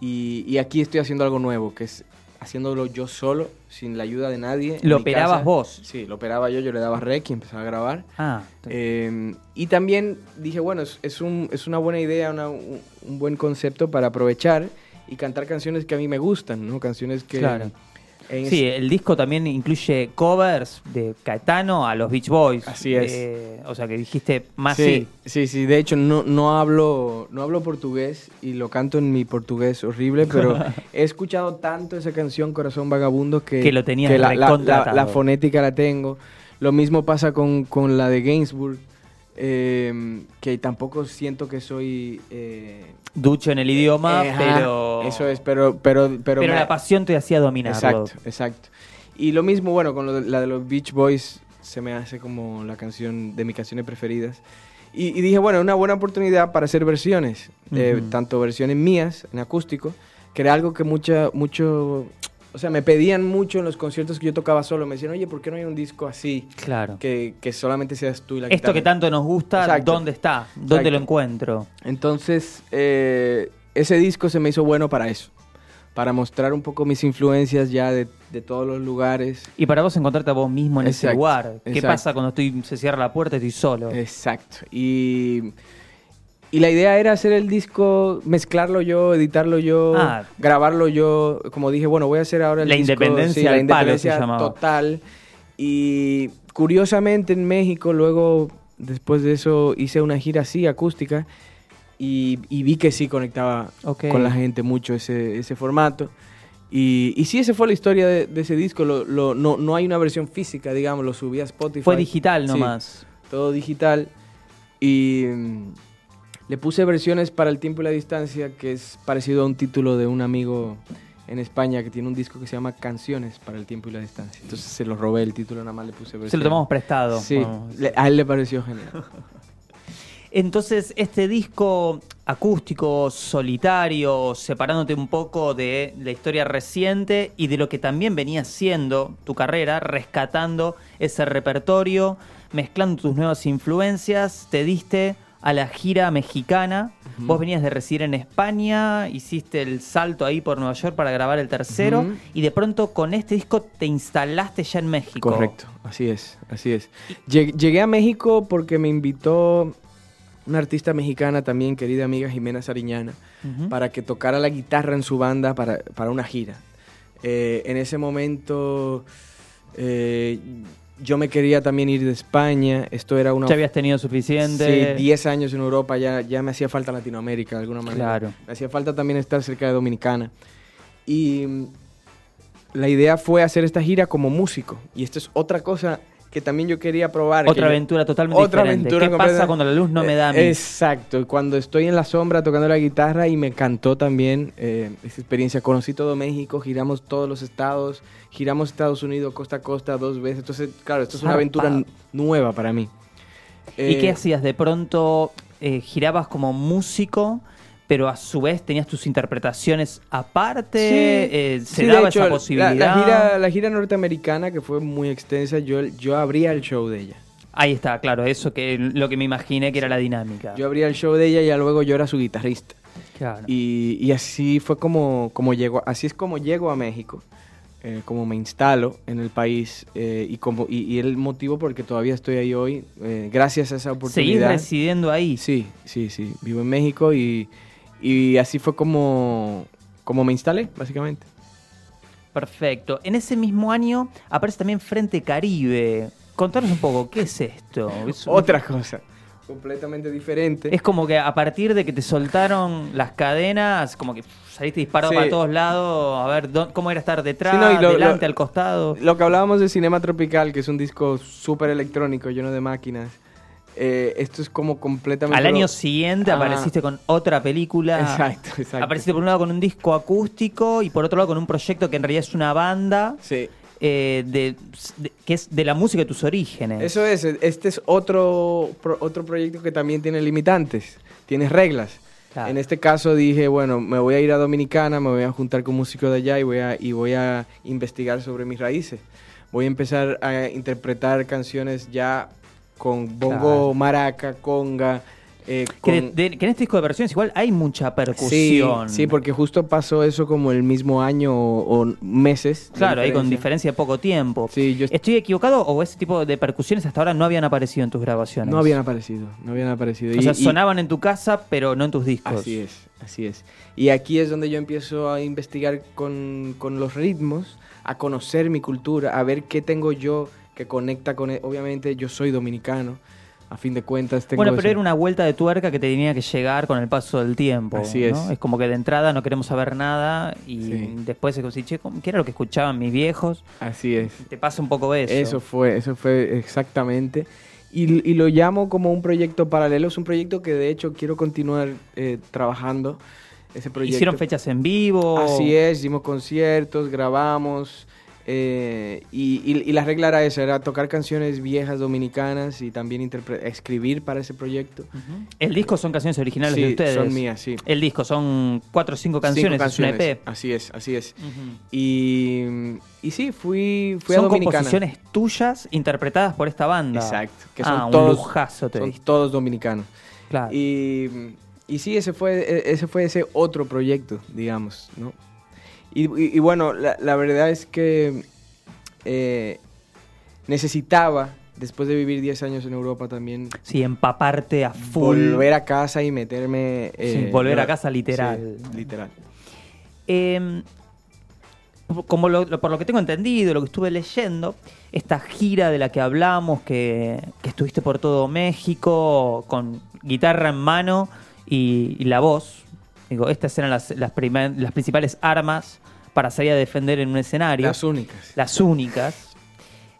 Y, y aquí estoy haciendo algo nuevo, que es haciéndolo yo solo, sin la ayuda de nadie. ¿Lo operabas casa. vos? Sí, lo operaba yo, yo le daba rec y empezaba a grabar. Ah, Eh, y también dije, bueno, es, es un- es una buena idea, una- un, un buen concepto para aprovechar y cantar canciones que a mí me gustan, ¿no? Canciones que... Claro. Sí, el disco también incluye covers de Caetano a los Beach Boys. Así es. Eh, o sea que dijiste más sí, sí. sí, de hecho no, no, hablo, no hablo portugués y lo canto en mi portugués horrible, pero he escuchado tanto esa canción Corazón Vagabundo que, Que lo tenías la, la- la- recontratado. la fonética la tengo. Lo mismo pasa con, con la de Gainsbourg, eh, que tampoco siento que soy... eh, Ducho en el idioma, eh, pero. Eso es, pero... Pero, pero, Pero, me- la pasión te hacía dominarlo. Exacto, exacto. Y lo mismo, bueno, con lo de- la de los Beach Boys se me hace como la canción de mis canciones preferidas. Y, y dije, bueno, una buena oportunidad para hacer versiones, eh, tanto versiones mías en acústico, que era algo que mucha, mucho, o sea, me pedían mucho en los conciertos que yo tocaba solo. Me decían, oye, ¿por qué no hay un disco así? Claro. Que, que solamente seas tú y la Esto guitarra"? que tanto nos gusta, Exacto. ¿dónde está? ¿Dónde Exacto. lo encuentro? Entonces, eh, ese disco se me hizo bueno para eso, para mostrar un poco mis influencias ya de, de todos los lugares. Y para vos encontrarte a vos mismo en ese lugar. ¿Qué pasa cuando estoy, se cierra la puerta y estoy solo? Exacto. Y, y la idea era hacer el disco, mezclarlo yo, editarlo yo, Ah. grabarlo yo. Como dije, bueno, voy a hacer ahora el La disco, independencia sí, la palo independencia total. Y curiosamente en México, luego, después de eso, hice una gira así, acústica. Y, y vi que sí conectaba con la gente mucho ese, ese formato. Y, y sí, esa fue la historia de, de ese disco. Lo, lo- no, no hay una versión física, digamos, lo subí a Spotify. Fue digital Sí nomás. todo digital. Y le puse versiones para el tiempo y la distancia, que es parecido a un título de un amigo en España que tiene un disco que se llama Canciones para el tiempo y la distancia. Entonces se lo robé el título, nada más le puse versiones. Se lo tomamos prestado. Sí, Vamos. a él le pareció genial. Entonces, este disco acústico, solitario, separándote un poco de la historia reciente y de lo que también venía siendo tu carrera, rescatando ese repertorio, mezclando tus nuevas influencias, te diste a la gira mexicana. Vos venías de residir en España, hiciste el salto ahí por Nueva York para grabar el tercero y de pronto con este disco te instalaste ya en México. Correcto, así es, así es. Lleg- Llegué a México porque me invitó una artista mexicana también, querida amiga Jimena Sariñana, para que tocara la guitarra en su banda para, para una gira. Eh, en ese momento eh, yo me quería también ir de España. Esto era una... Ya habías tenido suficiente. Sí, 10 años en Europa, ya, ya me hacía falta Latinoamérica de alguna manera. Claro. Me hacía falta también estar cerca de Dominicana. Y mm, la idea fue hacer esta gira como músico. Y esto es otra cosa que también yo quería probar. Otra yo- aventura totalmente Otra diferente. aventura ¿Qué pasa cuando la luz no me da a mí? Eh, Exacto, cuando estoy en la sombra tocando la guitarra y me encantó también eh, esa experiencia. Conocí todo México, giramos todos los estados, giramos Estados Unidos costa a costa dos veces. Entonces, claro, esto es una aventura nueva para mí. ¿Y Eh, qué hacías? De pronto eh, girabas como músico, pero a su vez tenías tus interpretaciones aparte. eh, ¿Se sí, daba hecho, esa posibilidad? La, gira, la gira norteamericana, que fue muy extensa, yo, yo abría el show de ella. Ahí está, claro, eso que lo que me imaginé que era la dinámica. Yo abría el show de ella y luego yo era su guitarrista. Claro. Y, y así fue como, como llego, así es como llego a México, eh, como me instalo en el país eh, y, como, y, y el motivo por el que todavía estoy ahí hoy, eh, gracias a esa ¿Seguís oportunidad. residiendo ahí? Sí, sí, sí, vivo en México y, y así fue como, como me instalé, básicamente. Perfecto. En ese mismo año aparece también Frente Caribe. Contanos un poco, ¿qué es esto? Es, un- Otra cosa, completamente diferente. es como que a partir de que te soltaron las cadenas, como que saliste disparado Sí. para todos lados, a ver cómo era estar detrás, Sí, no, y lo- delante, lo- al costado. Lo que hablábamos de Cinema Tropical, que es un disco súper electrónico, lleno de máquinas, eh, esto es como completamente... Al año siguiente Ah. apareciste con otra película. Exacto, exacto. Apareciste por un lado con un disco acústico y por otro lado con un proyecto que en realidad es una banda Sí. eh, de, de- que es de la música de tus orígenes. Eso es, este es otro, pro- otro proyecto que también tiene limitantes, tiene reglas. Claro. En este caso dije, bueno, me voy a ir a Dominicana, me voy a juntar con músicos de allá y voy a, y voy a investigar sobre mis raíces. Voy a empezar a interpretar canciones ya con bongo, Claro. maraca, conga. eh, Que, de- en este disco de versiones igual hay mucha percusión. sí, porque justo pasó eso como el mismo año o, o meses. Claro, ahí con diferencia. de poco tiempo. Sí, yo ¿Estoy equivocado o ese tipo de percusiones hasta ahora no habían aparecido en tus grabaciones? no habían aparecido, no habían aparecido. O Y- sea, y- sonaban en tu casa, pero no en tus discos. Así es, así es. Y aquí es donde yo empiezo a investigar con, con los ritmos, a conocer mi cultura, a ver qué tengo yo que conecta con... e- Obviamente yo soy dominicano, a fin de cuentas tengo... Bueno, pero era una vuelta de tuerca que te tenía que llegar con el paso del tiempo. Así ¿no? es. Es como que de entrada no queremos saber nada y Sí. después es como che, ¿cómo- ¿qué era lo que escuchaban mis viejos? Así es. Te pasa un poco eso. Eso fue, eso fue exactamente. Y, y lo llamo como un proyecto paralelo. Es un proyecto que de hecho quiero continuar eh, trabajando. Ese proyecto. ¿Hicieron fechas en vivo? Así es, hicimos conciertos, grabamos. Eh, y, y- y la regla era esa, era tocar canciones viejas dominicanas y también escribir para ese proyecto. Ujú. El disco son canciones originales Sí, de ustedes. son mías, sí. El disco son cuatro o cinco canciones, Cinco es una canciones. EP. Así es, así es. Ujú. Y, y sí, fui, fui a Son Dominicana. composiciones tuyas interpretadas por esta banda. Exacto, que ah, son un todos, lujazo te son todos dominicanos. Claro. Y, y sí, ese fue, e- ese fue ese otro proyecto, digamos, ¿no? Y, y- y bueno, la, la verdad es que eh, necesitaba, después de vivir 10 años en Europa también, Sí, empaparte a full. volver a casa y meterme... Sí, volver a casa literal. Sí, literal. Eh, como lo- lo- por lo que tengo entendido, lo que estuve leyendo, esta gira de la que hablamos, que, que estuviste por todo México con guitarra en mano y, y la voz, estas eran las, las, primer- las principales armas para salir a defender en un escenario. Las únicas. las únicas.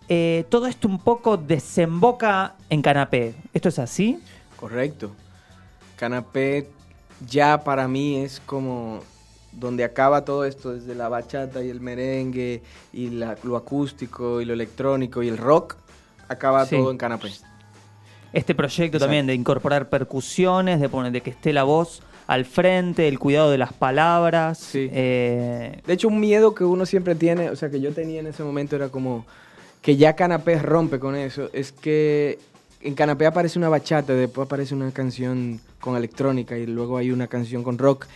Eh, todo esto un poco desemboca en canapé. ¿Esto es así? Correcto. Canapé ya para mí es como donde acaba todo esto, desde la bachata y el merengue y la- lo acústico y lo electrónico y el rock, acaba Sí. todo en canapé. Este proyecto Exacto. también de incorporar percusiones, de poner de que esté la voz al frente, el cuidado de las palabras. Sí. eh, De hecho, un miedo que uno siempre tiene, o sea, que yo tenía en ese momento era como que ya Canapé rompe con eso, es que en Canapé aparece una bachata, después aparece una canción con electrónica y luego hay una canción con rock.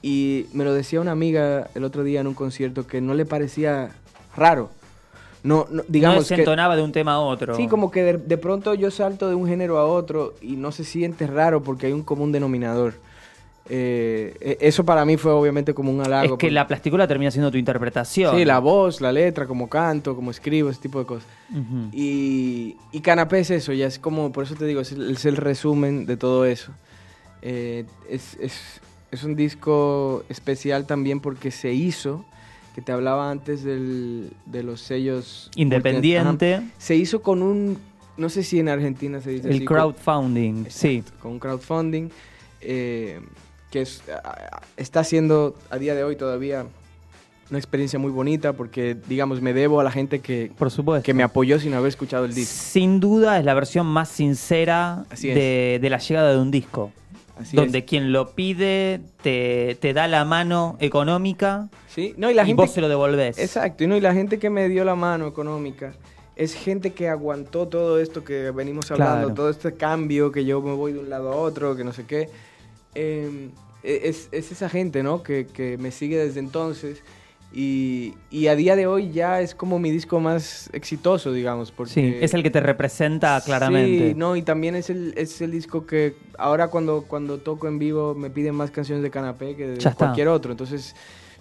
Y me lo decía una amiga el otro día en un concierto que no le parecía raro. No, no- no digamos que... desentonaba de un tema a otro. Sí, como que de, de pronto yo salto de un género a otro y no se siente raro porque hay un común denominador. Eh, e- eso para mí fue obviamente como un halago. es que porque- la plasticola termina siendo tu interpretación. Sí, la voz, la letra, como canto, como escribo, ese tipo de cosas. Y, y Canapé es eso, ya es como, por eso te digo, es el, es el resumen de todo eso. Eh, es, es- es un disco especial también porque se hizo, que te hablaba antes del- de los sellos... Independiente, Ajá. Se hizo con un, no sé si en Argentina se dice el así, con- crowdfunding, sí. Con un crowdfunding, eh, que es, está siendo a día de hoy todavía una experiencia muy bonita porque, digamos, me debo a la gente que, Por supuesto. que me apoyó sin haber escuchado el disco. Sin duda es la versión más sincera de, de la llegada de un disco. Así donde es. quien lo pide te, te da la mano económica Sí, no, y la y gente... vos se lo devolvés. Exacto, y, no, y la gente que me dio la mano económica es gente que aguantó todo esto que venimos hablando, Claro. todo este cambio, que yo me voy de un lado a otro, que no sé qué. Eh, es, es esa gente, ¿no? Que, que me sigue desde entonces. Y, y a día de hoy ya es como mi disco más exitoso, digamos. Porque Sí, es el que te representa claramente. Sí, no, y también es el, es el disco que ahora cuando, cuando toco en vivo me piden más canciones de canapé que de Ya está. cualquier otro. Entonces,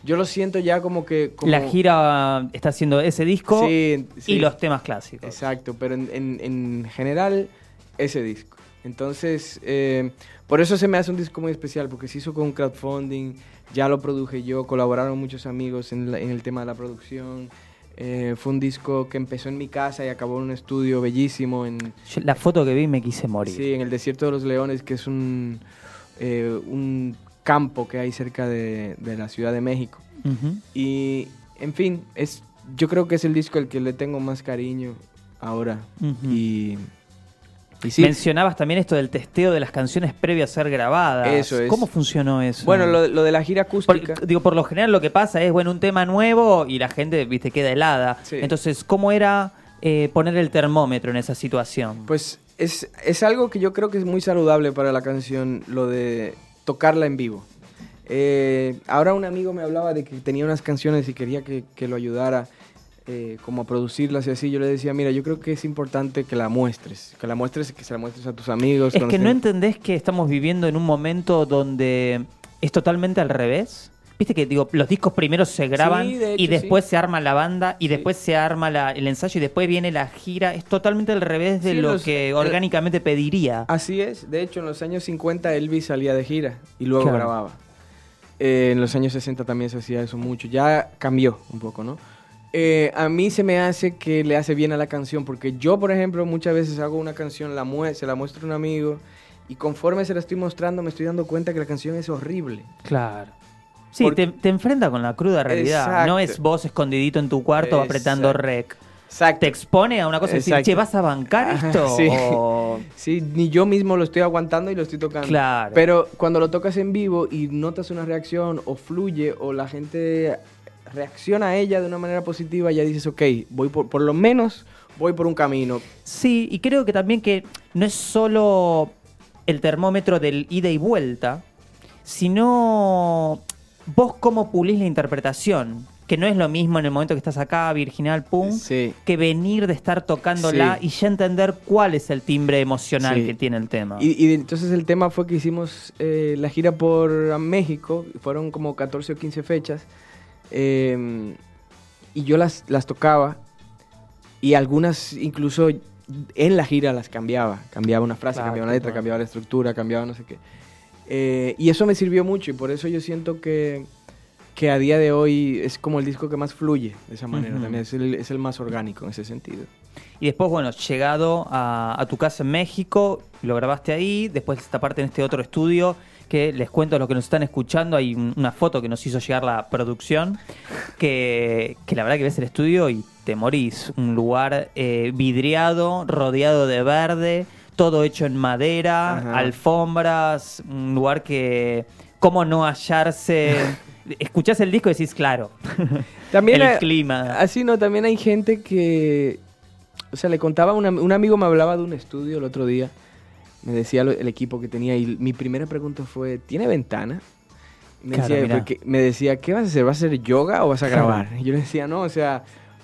yo lo siento ya como que... como- La gira está haciendo ese disco Sí, sí, y los temas clásicos. Exacto, pero en, en- en general, ese disco. Entonces, eh, por eso se me hace un disco muy especial, porque se hizo con crowdfunding, ya lo produje yo, colaboraron muchos amigos en, la- en el tema de la producción. Eh, fue un disco que empezó en mi casa y acabó en un estudio bellísimo en, Yo la foto que vi me quise morir. Sí, en el Desierto de los Leones, que es un, eh, un campo que hay cerca de, de la Ciudad de México. Y, en fin, es, yo creo que es el disco al que le tengo más cariño ahora. Y, y sí, Mencionabas también esto del testeo de las canciones previas a ser grabadas. Eso es. ¿Cómo funcionó eso? bueno, lo, lo de la gira Por- acústica. digo, por lo general lo que pasa es, bueno, un tema nuevo y la gente, viste, queda helada. Sí. Entonces, ¿cómo era eh, poner el termómetro en esa situación? Pues es, es algo que yo creo que es muy saludable para la canción, lo de tocarla en vivo. Eh, ahora un amigo me hablaba de que tenía unas canciones y quería que, que lo ayudara eh, como a producirlas y así. Yo le decía, mira, yo creo que es importante que la muestres, que la muestres, que se la muestres a tus amigos. es que no entendés que estamos viviendo en un momento donde es totalmente al revés. Viste que digo, los discos primero se graban Sí, de y después sí. se arma la banda y Sí. después se arma la- el ensayo y después viene la gira. Es totalmente al revés de lo los- que el- orgánicamente pediría. Así es, de hecho en los años 50 Elvis salía de gira y luego Claro. grababa. Eh, en los años 60 también se hacía eso mucho, ya cambió un poco, ¿no? Eh, a mí se me hace que le hace bien a la canción, porque yo, por ejemplo, muchas veces hago una canción, la se la muestro a un amigo y conforme se la estoy mostrando me estoy dando cuenta que la canción es horrible. Claro. Sí, Porque- te, te enfrenta con la cruda realidad. No es vos escondidito en tu cuarto apretando rec. Exacto. Te expone a una cosa de decir, che, ¿vas a bancar esto? sí. O- Sí, ni yo mismo lo estoy aguantando y lo estoy tocando. Claro. Pero cuando lo tocas en vivo y notas una reacción o fluye o la gente reacciona a ella de una manera positiva, ya dices, ok, voy por, por lo menos voy por un camino. Sí, y creo que también que no es solo el termómetro del ida y vuelta, sino vos cómo pulís la interpretación. Que no es lo mismo en el momento que estás acá, virginal, pum, Sí. que venir de estar tocándola Sí. y ya entender cuál es el timbre emocional Sí. que tiene el tema. Y, y entonces el tema fue que hicimos eh, la gira por México, fueron como 14 o 15 fechas, eh, y yo las, las tocaba, y algunas incluso en la gira las cambiaba, cambiaba una frase, Claro, cambiaba una letra, claro. cambiaba la estructura, cambiaba no sé qué. Eh, y eso me sirvió mucho, y por eso yo siento que, que a día de hoy es como el disco que más fluye de esa manera, Ujú. también es el, es el más orgánico en ese sentido. Y después, bueno, llegado a, a tu casa en México, lo grabaste ahí, después esta parte en este otro estudio, que les cuento a los que nos están escuchando, hay un- una foto que nos hizo llegar la producción, que, que la verdad que ves el estudio y te morís. Un lugar eh, vidriado, rodeado de verde, todo hecho en madera, Ajá. alfombras, un lugar que... ¿Cómo no hallarse? Escuchás el disco y decís, claro, También el hay- clima. Así no, también hay gente que, o sea, le contaba, una- un amigo me hablaba de un estudio el otro día, me decía lo- el equipo que tenía y mi primera pregunta fue, ¿tiene ventana? Me, Claro, decía, mirá. porque- me decía, ¿qué vas a hacer? ¿Vas a hacer yoga o vas a grabar? Y yo le decía, no, o sea,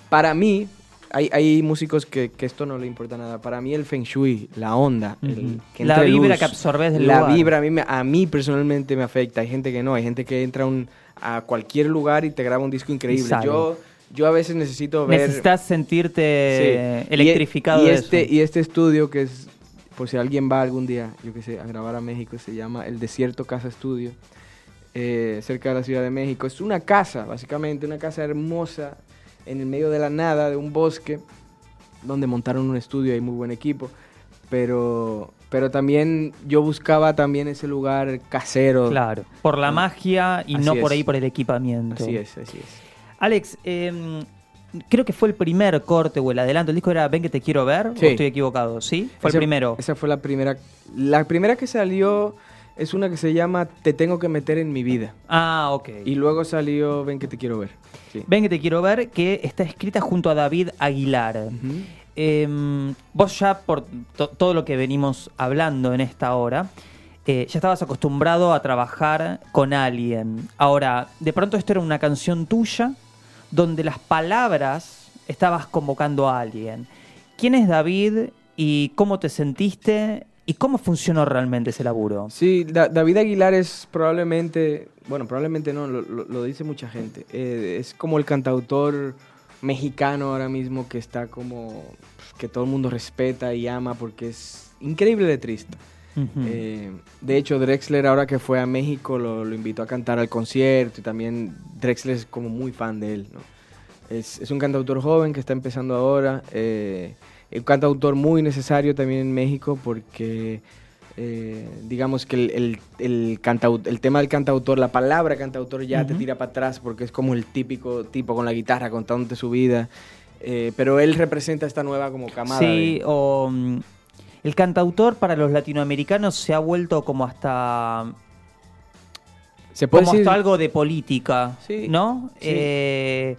para mí, hay, hay músicos que, que esto no le importa nada. Para mí el feng shui, la onda, el, que La vibra luz, que absorbes del La lugar. vibra a mí, me- a mí personalmente me afecta. Hay gente que no, hay gente que entra a un- a cualquier lugar y te graba un disco increíble. Yo, yo a veces necesito ver... Necesitas sentirte Sí. electrificado y, de este, eso. Y este estudio que es, por si alguien va algún día, yo que sé, a grabar a México, se llama El Desierto Casa Estudio, eh, cerca de la Ciudad de México. Es una casa, básicamente, una casa hermosa en el medio de la nada, de un bosque, donde montaron un estudio y muy buen equipo. Pero, pero también yo buscaba también ese lugar casero. Claro, por la magia y Así no por es. ahí por el equipamiento. Así es, así es. Alex, eh, creo que fue el primer corte o el adelanto. El disco era Ven que te quiero ver. Sí. ¿O estoy equivocado? ¿Sí? Fue Ese- el primero. Esa fue la primera. La primera que salió es una que se llama Te tengo que meter en mi vida. Ah, ok. Y luego salió Ven que te quiero ver. Sí. Ven que te quiero ver, que está escrita junto a David Aguilar. Eh, vos ya, por to- todo lo que venimos hablando en esta hora, eh, ya estabas acostumbrado a trabajar con alguien. Ahora, de pronto esto era una canción tuya donde las palabras estabas convocando a alguien. ¿Quién es David y cómo te sentiste y cómo funcionó realmente ese laburo? Sí, Da- David Aguilar es probablemente, bueno, probablemente no, lo, dice mucha gente. Eh, es como el cantautor mexicano ahora mismo que está como, que todo el mundo respeta y ama porque es increíble Eh, de hecho, Drexler ahora que fue a México lo, lo invitó a cantar al concierto y también Drexler es como muy fan de él. ¿no? Es, es un cantautor joven que está empezando ahora, eh, un cantautor muy necesario también en México porque eh, digamos que el, el, el cantau- el tema del cantautor, la palabra cantautor ya te tira para atrás porque es como el típico tipo con la guitarra contándote su vida. eh, pero él representa esta nueva como camada. Sí, de- o mm, el cantautor para los latinoamericanos se ha vuelto como hasta se puede como decir, hasta algo de política, Sí, ¿no? sí. Eh,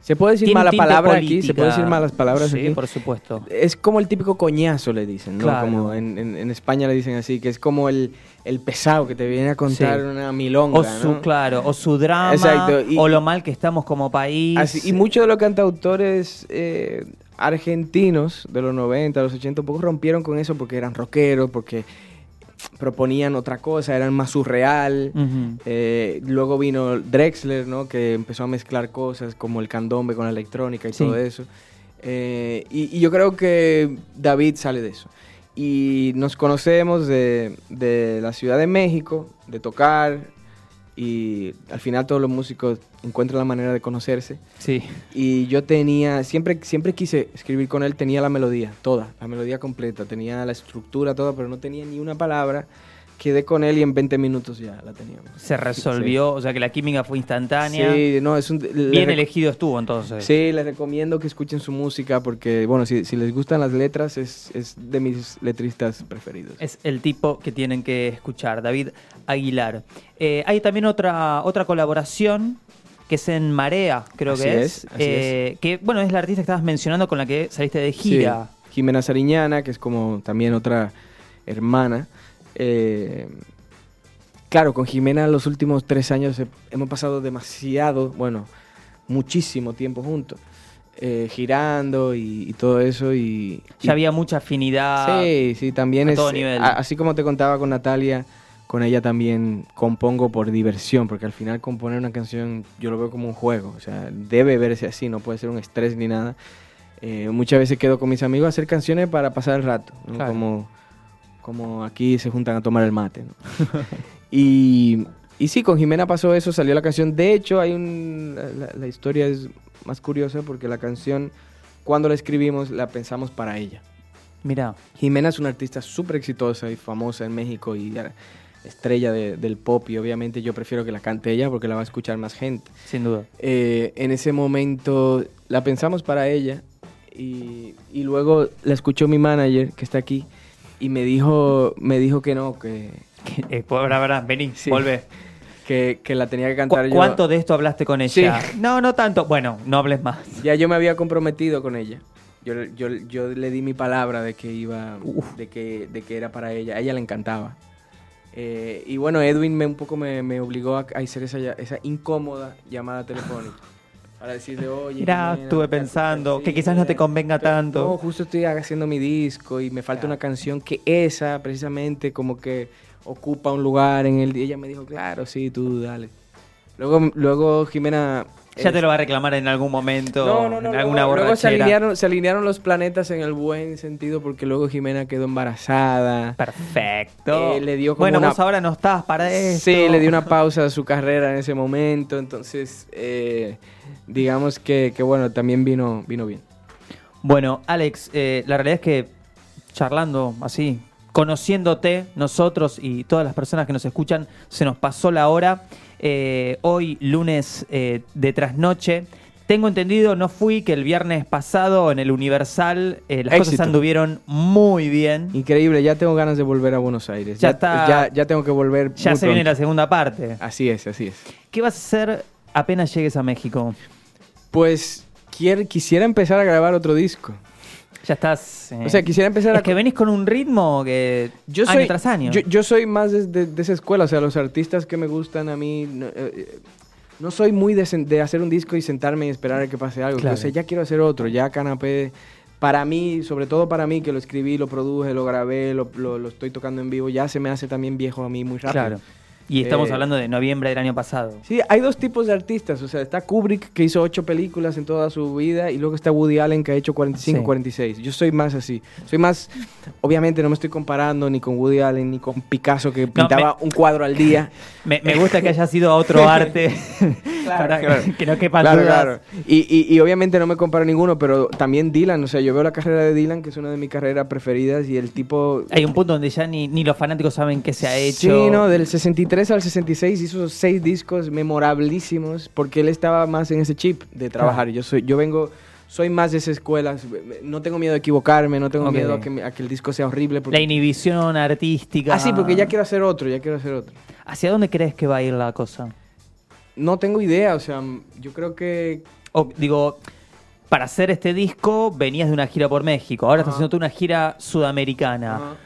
se puede decir mala palabra aquí, se puede decir malas palabras sí, aquí. por supuesto. Es como el típico coñazo, le dicen, ¿no? Claro. Como en, en- en España le dicen así, que es como el, el pesado que te viene a contar Sí. una milonga, O su, ¿no? claro, o su drama, Exacto, y- o lo mal que estamos como país. Así- y muchos de los cantautores eh, argentinos de los 90, los 80, un poco rompieron con eso porque eran rockeros, porque proponían otra cosa, eran más surreal. Eh, luego vino Drexler, ¿no? Que empezó a mezclar cosas como el candombe con la electrónica y Sí. todo eso. Eh, y, y yo creo que David sale de eso. Y nos conocemos de, de la Ciudad de México, de tocar, y al final todos los músicos encuentran la manera de conocerse. Sí. Y yo tenía, siempre, siempre quise escribir con él, tenía la melodía, toda, la melodía completa, tenía la estructura toda, pero no tenía ni una palabra. Quedé con él y en 20 minutos ya la teníamos. Se resolvió, o sea que la química fue instantánea. Sí, no, es un... Bien elegido estuvo entonces. Sí, les recomiendo que escuchen su música porque, bueno, si, si les gustan las letras, es, es de mis letristas preferidos. Es el tipo que tienen que escuchar, David Aguilar. Eh, hay también otra, otra colaboración que es en Marea, creo Así que es, es. así Eh, Que bueno, es la artista que estabas mencionando con la que saliste de gira. Sí, Jimena Sariñana, que es como también otra hermana. Eh, claro, con Jimena los últimos tres años he- hemos pasado demasiado, bueno, muchísimo tiempo juntos. eh, girando y, y todo eso y... Ya y- había mucha afinidad. Sí, sí, también a es... todo nivel. a- así como te contaba con Natalia, con ella también compongo por diversión, porque al final componer una canción yo lo veo como un juego, o sea, debe verse así, no puede ser un estrés ni nada. Eh, muchas veces quedo con mis amigos a hacer canciones para pasar el rato, ¿no? Claro. como, como aquí se juntan a tomar el mate. ¿no? y, y sí, con Jimena pasó eso, salió la canción. De hecho, hay un, la, la- historia es más curiosa porque la canción, cuando la escribimos, la pensamos para ella. Mira, Jimena es una artista súper exitosa y famosa en México y estrella de- del pop y obviamente yo prefiero que la cante ella porque la va a escuchar más gente. sin duda. Eh, en ese momento la pensamos para ella y, y luego la escuchó mi manager que está aquí y me dijo, me dijo que no, que, Eh, ahora, ahora, vení, Sí. volvé. que, que la tenía que ¿Cu- cantar yo. ¿Cuánto de esto hablaste con ella? Sí. No, no tanto. Bueno, no hables más. Ya yo me había comprometido con ella. Yo, yo, yo le di mi palabra de que iba, de que, de que era para ella. A ella le encantaba. Eh, y bueno, Edwin me un poco me, me obligó a, a hacer esa, esa incómoda llamada telefónica. Para decirle, oye. Mirá, Jimena, estuve mira, pensando que quizás no te mira, convenga pero- tanto. No, justo estoy haciendo mi disco y me falta una canción que esa, precisamente, como que ocupa un lugar en el. Y ella me dijo, claro, sí, tú dale. Luego, luego Jimena. Ya eh, te lo va a reclamar en algún momento, no, no, no. en alguna luego, luego se, alinearon, se alinearon los planetas en el buen sentido porque luego Jimena quedó embarazada. Perfecto. Eh, le dio como bueno, una- vos ahora no estás para esto. Sí, le dio una pausa a su carrera en ese momento. Entonces, eh, digamos que, que, bueno, también vino, vino bien. Bueno, Alex, eh, la realidad es que charlando así, conociéndote, nosotros y todas las personas que nos escuchan, se nos pasó la hora. Eh, hoy, lunes eh, de trasnoche. Tengo entendido, no fui, que el viernes pasado en el Universal eh, las cosas Éxito. anduvieron muy bien. Increíble, ya tengo ganas de volver a Buenos Aires. Ya Ya, está- ya, ya tengo que volver. Ya se viene la segunda parte. Así es, así es. ¿Qué vas a hacer apenas llegues a México? Pues quier- quisiera empezar a grabar otro disco. Ya estás. eh, O sea, quisiera empezar es a... que venís con un ritmo que. yo año soy, tras año. Yo, yo soy más de, de- de esa escuela, o sea, los artistas que me gustan a mí... No, eh, eh, no soy muy de, hacer un disco y sentarme y esperar a que pase algo. Claro. O sea, ya quiero hacer otro, ya Canapé... Para mí, sobre todo para mí, que lo escribí, lo produje, lo grabé, lo, lo- lo estoy tocando en vivo, ya se me hace también viejo a mí muy rápido. Claro. Y estamos Eh, hablando de noviembre del año pasado. Sí, hay dos tipos de artistas. O sea, está Kubrick, que hizo ocho películas en toda su vida, y luego está Woody Allen, que ha hecho 45, Sí. 46. Yo soy más así. Soy más. Obviamente, no me estoy comparando ni con Woody Allen ni con Picasso, que pintaba un cuadro al día. Me, me gusta que haya sido a otro arte. para claro. que no quepan Claro, claro. Y, y- y obviamente no me comparo ninguno, pero también Dylan. O sea, yo veo la carrera de Dylan, que es una de mis carreras preferidas, y el tipo. Hay un punto donde ya ni, ni los fanáticos saben qué se ha hecho. Sí, no, del 63 al 66 hizo seis discos memorabilísimos porque él estaba más en ese chip de trabajar. Yo soy, yo vengo, soy más de esa escuela. No tengo miedo de equivocarme, no tengo Ok. miedo a que, a que el disco sea horrible. Porque... La inhibición artística. Ah, sí, porque ya quiero hacer otro, ya quiero hacer otro. ¿Hacia dónde crees que va a ir la cosa? No tengo idea, o sea, yo creo que digo, para hacer este disco venías de una gira por México. Ahora estás Ajá. haciendo tú una gira sudamericana. Ajá.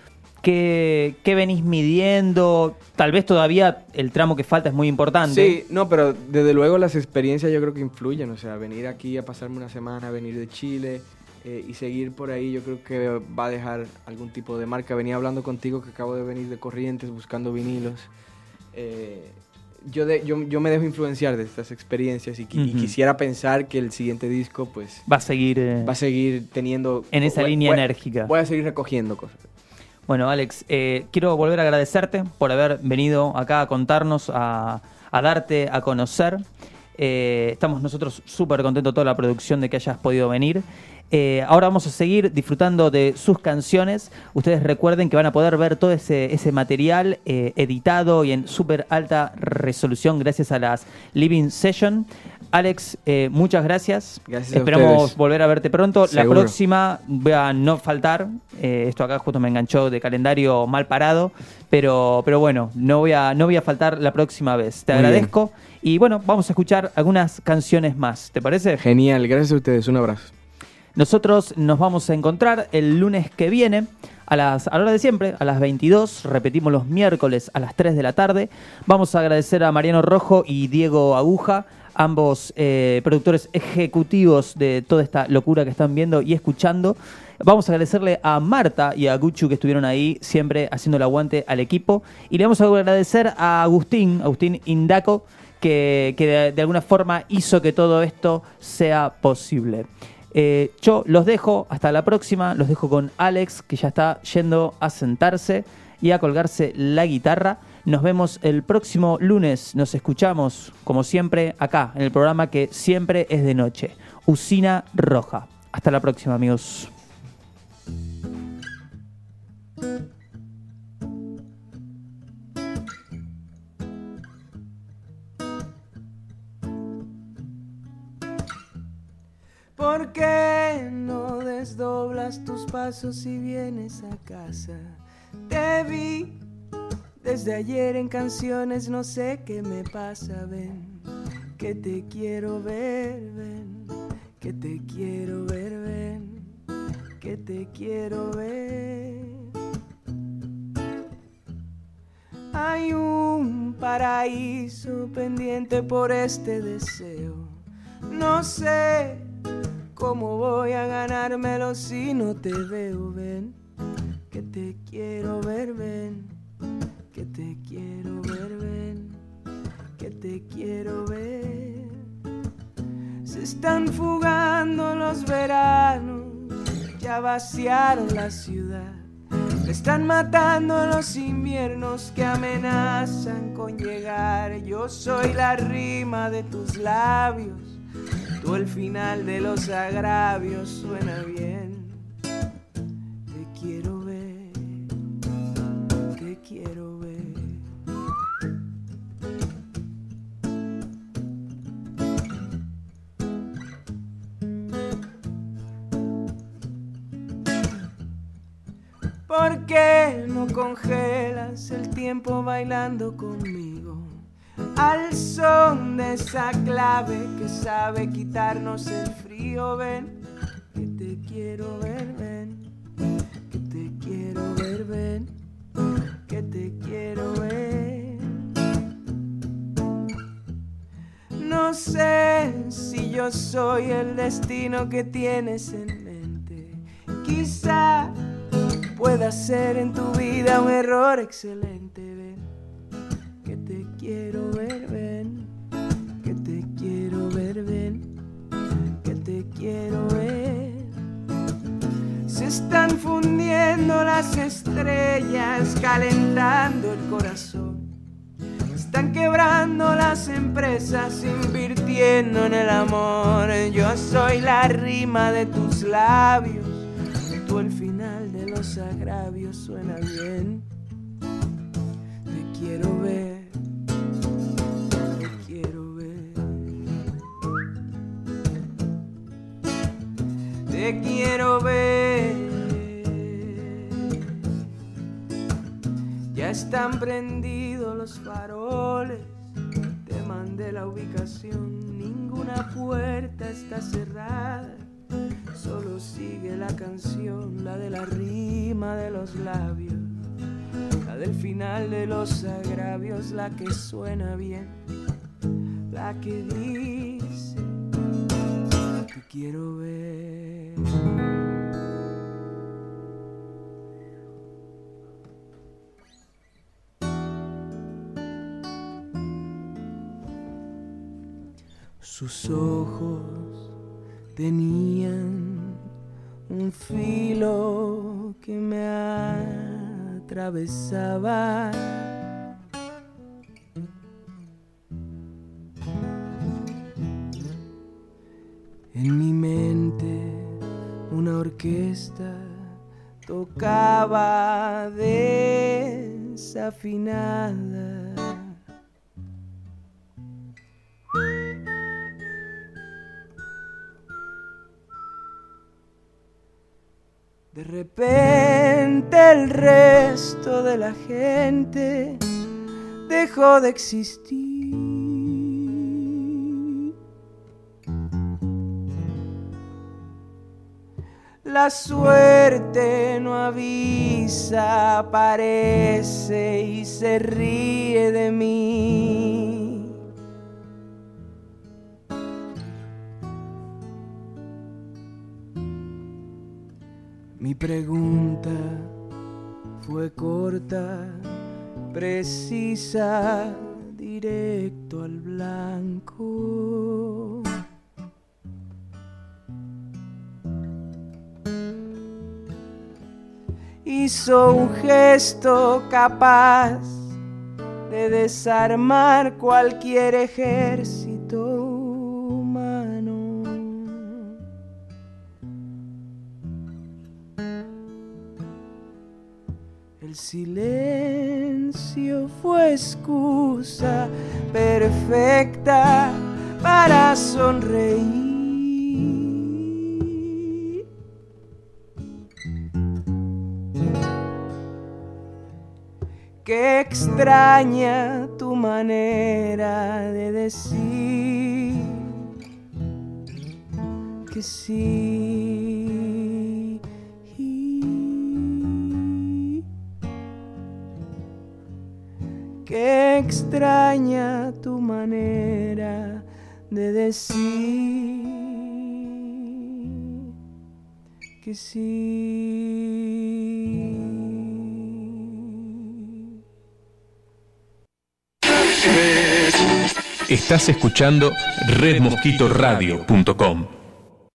¿Qué, qué venís midiendo? Tal vez todavía el tramo que falta es muy importante. Sí, no, pero desde luego las experiencias yo creo que influyen. O sea, venir aquí a pasarme una semana, venir de Chile eh, y seguir por ahí, yo creo que va a dejar algún tipo de marca. Venía hablando contigo que acabo de venir de Corrientes buscando vinilos. Eh, yo, de- yo, yo me dejo influenciar de estas experiencias y, qui- y Ujú. quisiera pensar que el siguiente disco pues Va a seguir. eh, va a seguir teniendo... En esa voy- línea voy- enérgica. Voy a seguir recogiendo cosas. Bueno, Alex, eh, quiero volver a agradecerte por haber venido acá a contarnos, a, darte a conocer. Eh, estamos nosotros súper contentos toda la producción de que hayas podido venir. Eh, ahora vamos a seguir disfrutando de sus canciones. Ustedes recuerden que van a poder ver todo ese, ese material editado y en súper alta resolución gracias a las Living Session. Alex, eh, muchas gracias. Gracias a Esperamos ustedes. volver a verte pronto. La próxima voy a no faltar. Eh, esto acá justo me enganchó de calendario mal parado. Pero, pero bueno, no voy, a, no voy a faltar la próxima vez. Te Muy agradezco. Y bueno, vamos a escuchar algunas canciones más. ¿Te parece? Genial, gracias a ustedes. Un abrazo. Nosotros nos vamos a encontrar el lunes que viene a, las, a la hora de siempre, a las 22. Repetimos los miércoles a las 3 de la tarde. Vamos a agradecer a Mariano Rojo y Diego Aguja, ambos eh, productores ejecutivos de toda esta locura que están viendo y escuchando. Vamos a agradecerle a Marta y a Guchu que estuvieron ahí siempre haciendo el aguante al equipo. Y le vamos a agradecer a Agustín, Agustín Indaco, que, que de, alguna forma hizo que todo esto sea posible. Eh, yo los dejo, hasta la próxima, los dejo con Alex, que ya está yendo a sentarse y a colgarse la guitarra. Nos vemos el próximo lunes, nos escuchamos, como siempre, acá, en el programa que siempre es de noche, Usina Roja. Hasta la próxima, amigos. ¿Por qué no desdoblas tus pasos y vienes a casa? Te vi desde ayer en canciones, no sé qué me pasa, ven, que te quiero ver, ven, que te quiero ver, ven, que te quiero ver. Hay un paraíso pendiente por este deseo. No sé cómo voy a ganármelo si no te veo, ven. Que te quiero ver, ven. Que te quiero ver, ven. Que te quiero ver. Se están fugando los veranos, ya vaciaron la ciudad. Están matando los inviernos que amenazan con llegar. Yo soy la rima de tus labios, tú el final de los agravios suena bien. Te quiero congelas el tiempo bailando conmigo? Al son de esa clave que sabe quitarnos el frío, ven, que te quiero ver, ven, que te quiero ver, ven, que te quiero ver. No sé si yo soy el destino que tienes en mente. Quizá pueda ser en tu vida un error excelente. Ven, que te quiero ver, ven, que te quiero ver, ven, que te quiero ver. Se están fundiendo las estrellas, calentando el corazón. Están quebrando las empresas, invirtiendo en el amor. Yo soy la rima de tus labios, los agravios suena bien. Te quiero ver, te quiero ver. Te quiero ver. Ya están prendidos los faroles. Te mandé la ubicación. Ninguna puerta está cerrada. Solo sigue la canción, la de la rima de los labios. La del final de los agravios, la que suena bien. La que dice, te quiero ver. Sus ojos tenían un filo que me atravesaba. En mi mente una orquesta tocaba desafinada. De repente el resto de la gente dejó de existir. La suerte no avisa, aparece y se ríe de mí. Mi pregunta fue corta, precisa, directo al blanco. Hizo un gesto capaz de desarmar cualquier ejército silencio fue excusa perfecta para sonreír. Qué extraña tu manera de decir que sí. Qué extraña tu manera de decir que sí. Estás escuchando redmosquitoradio.com.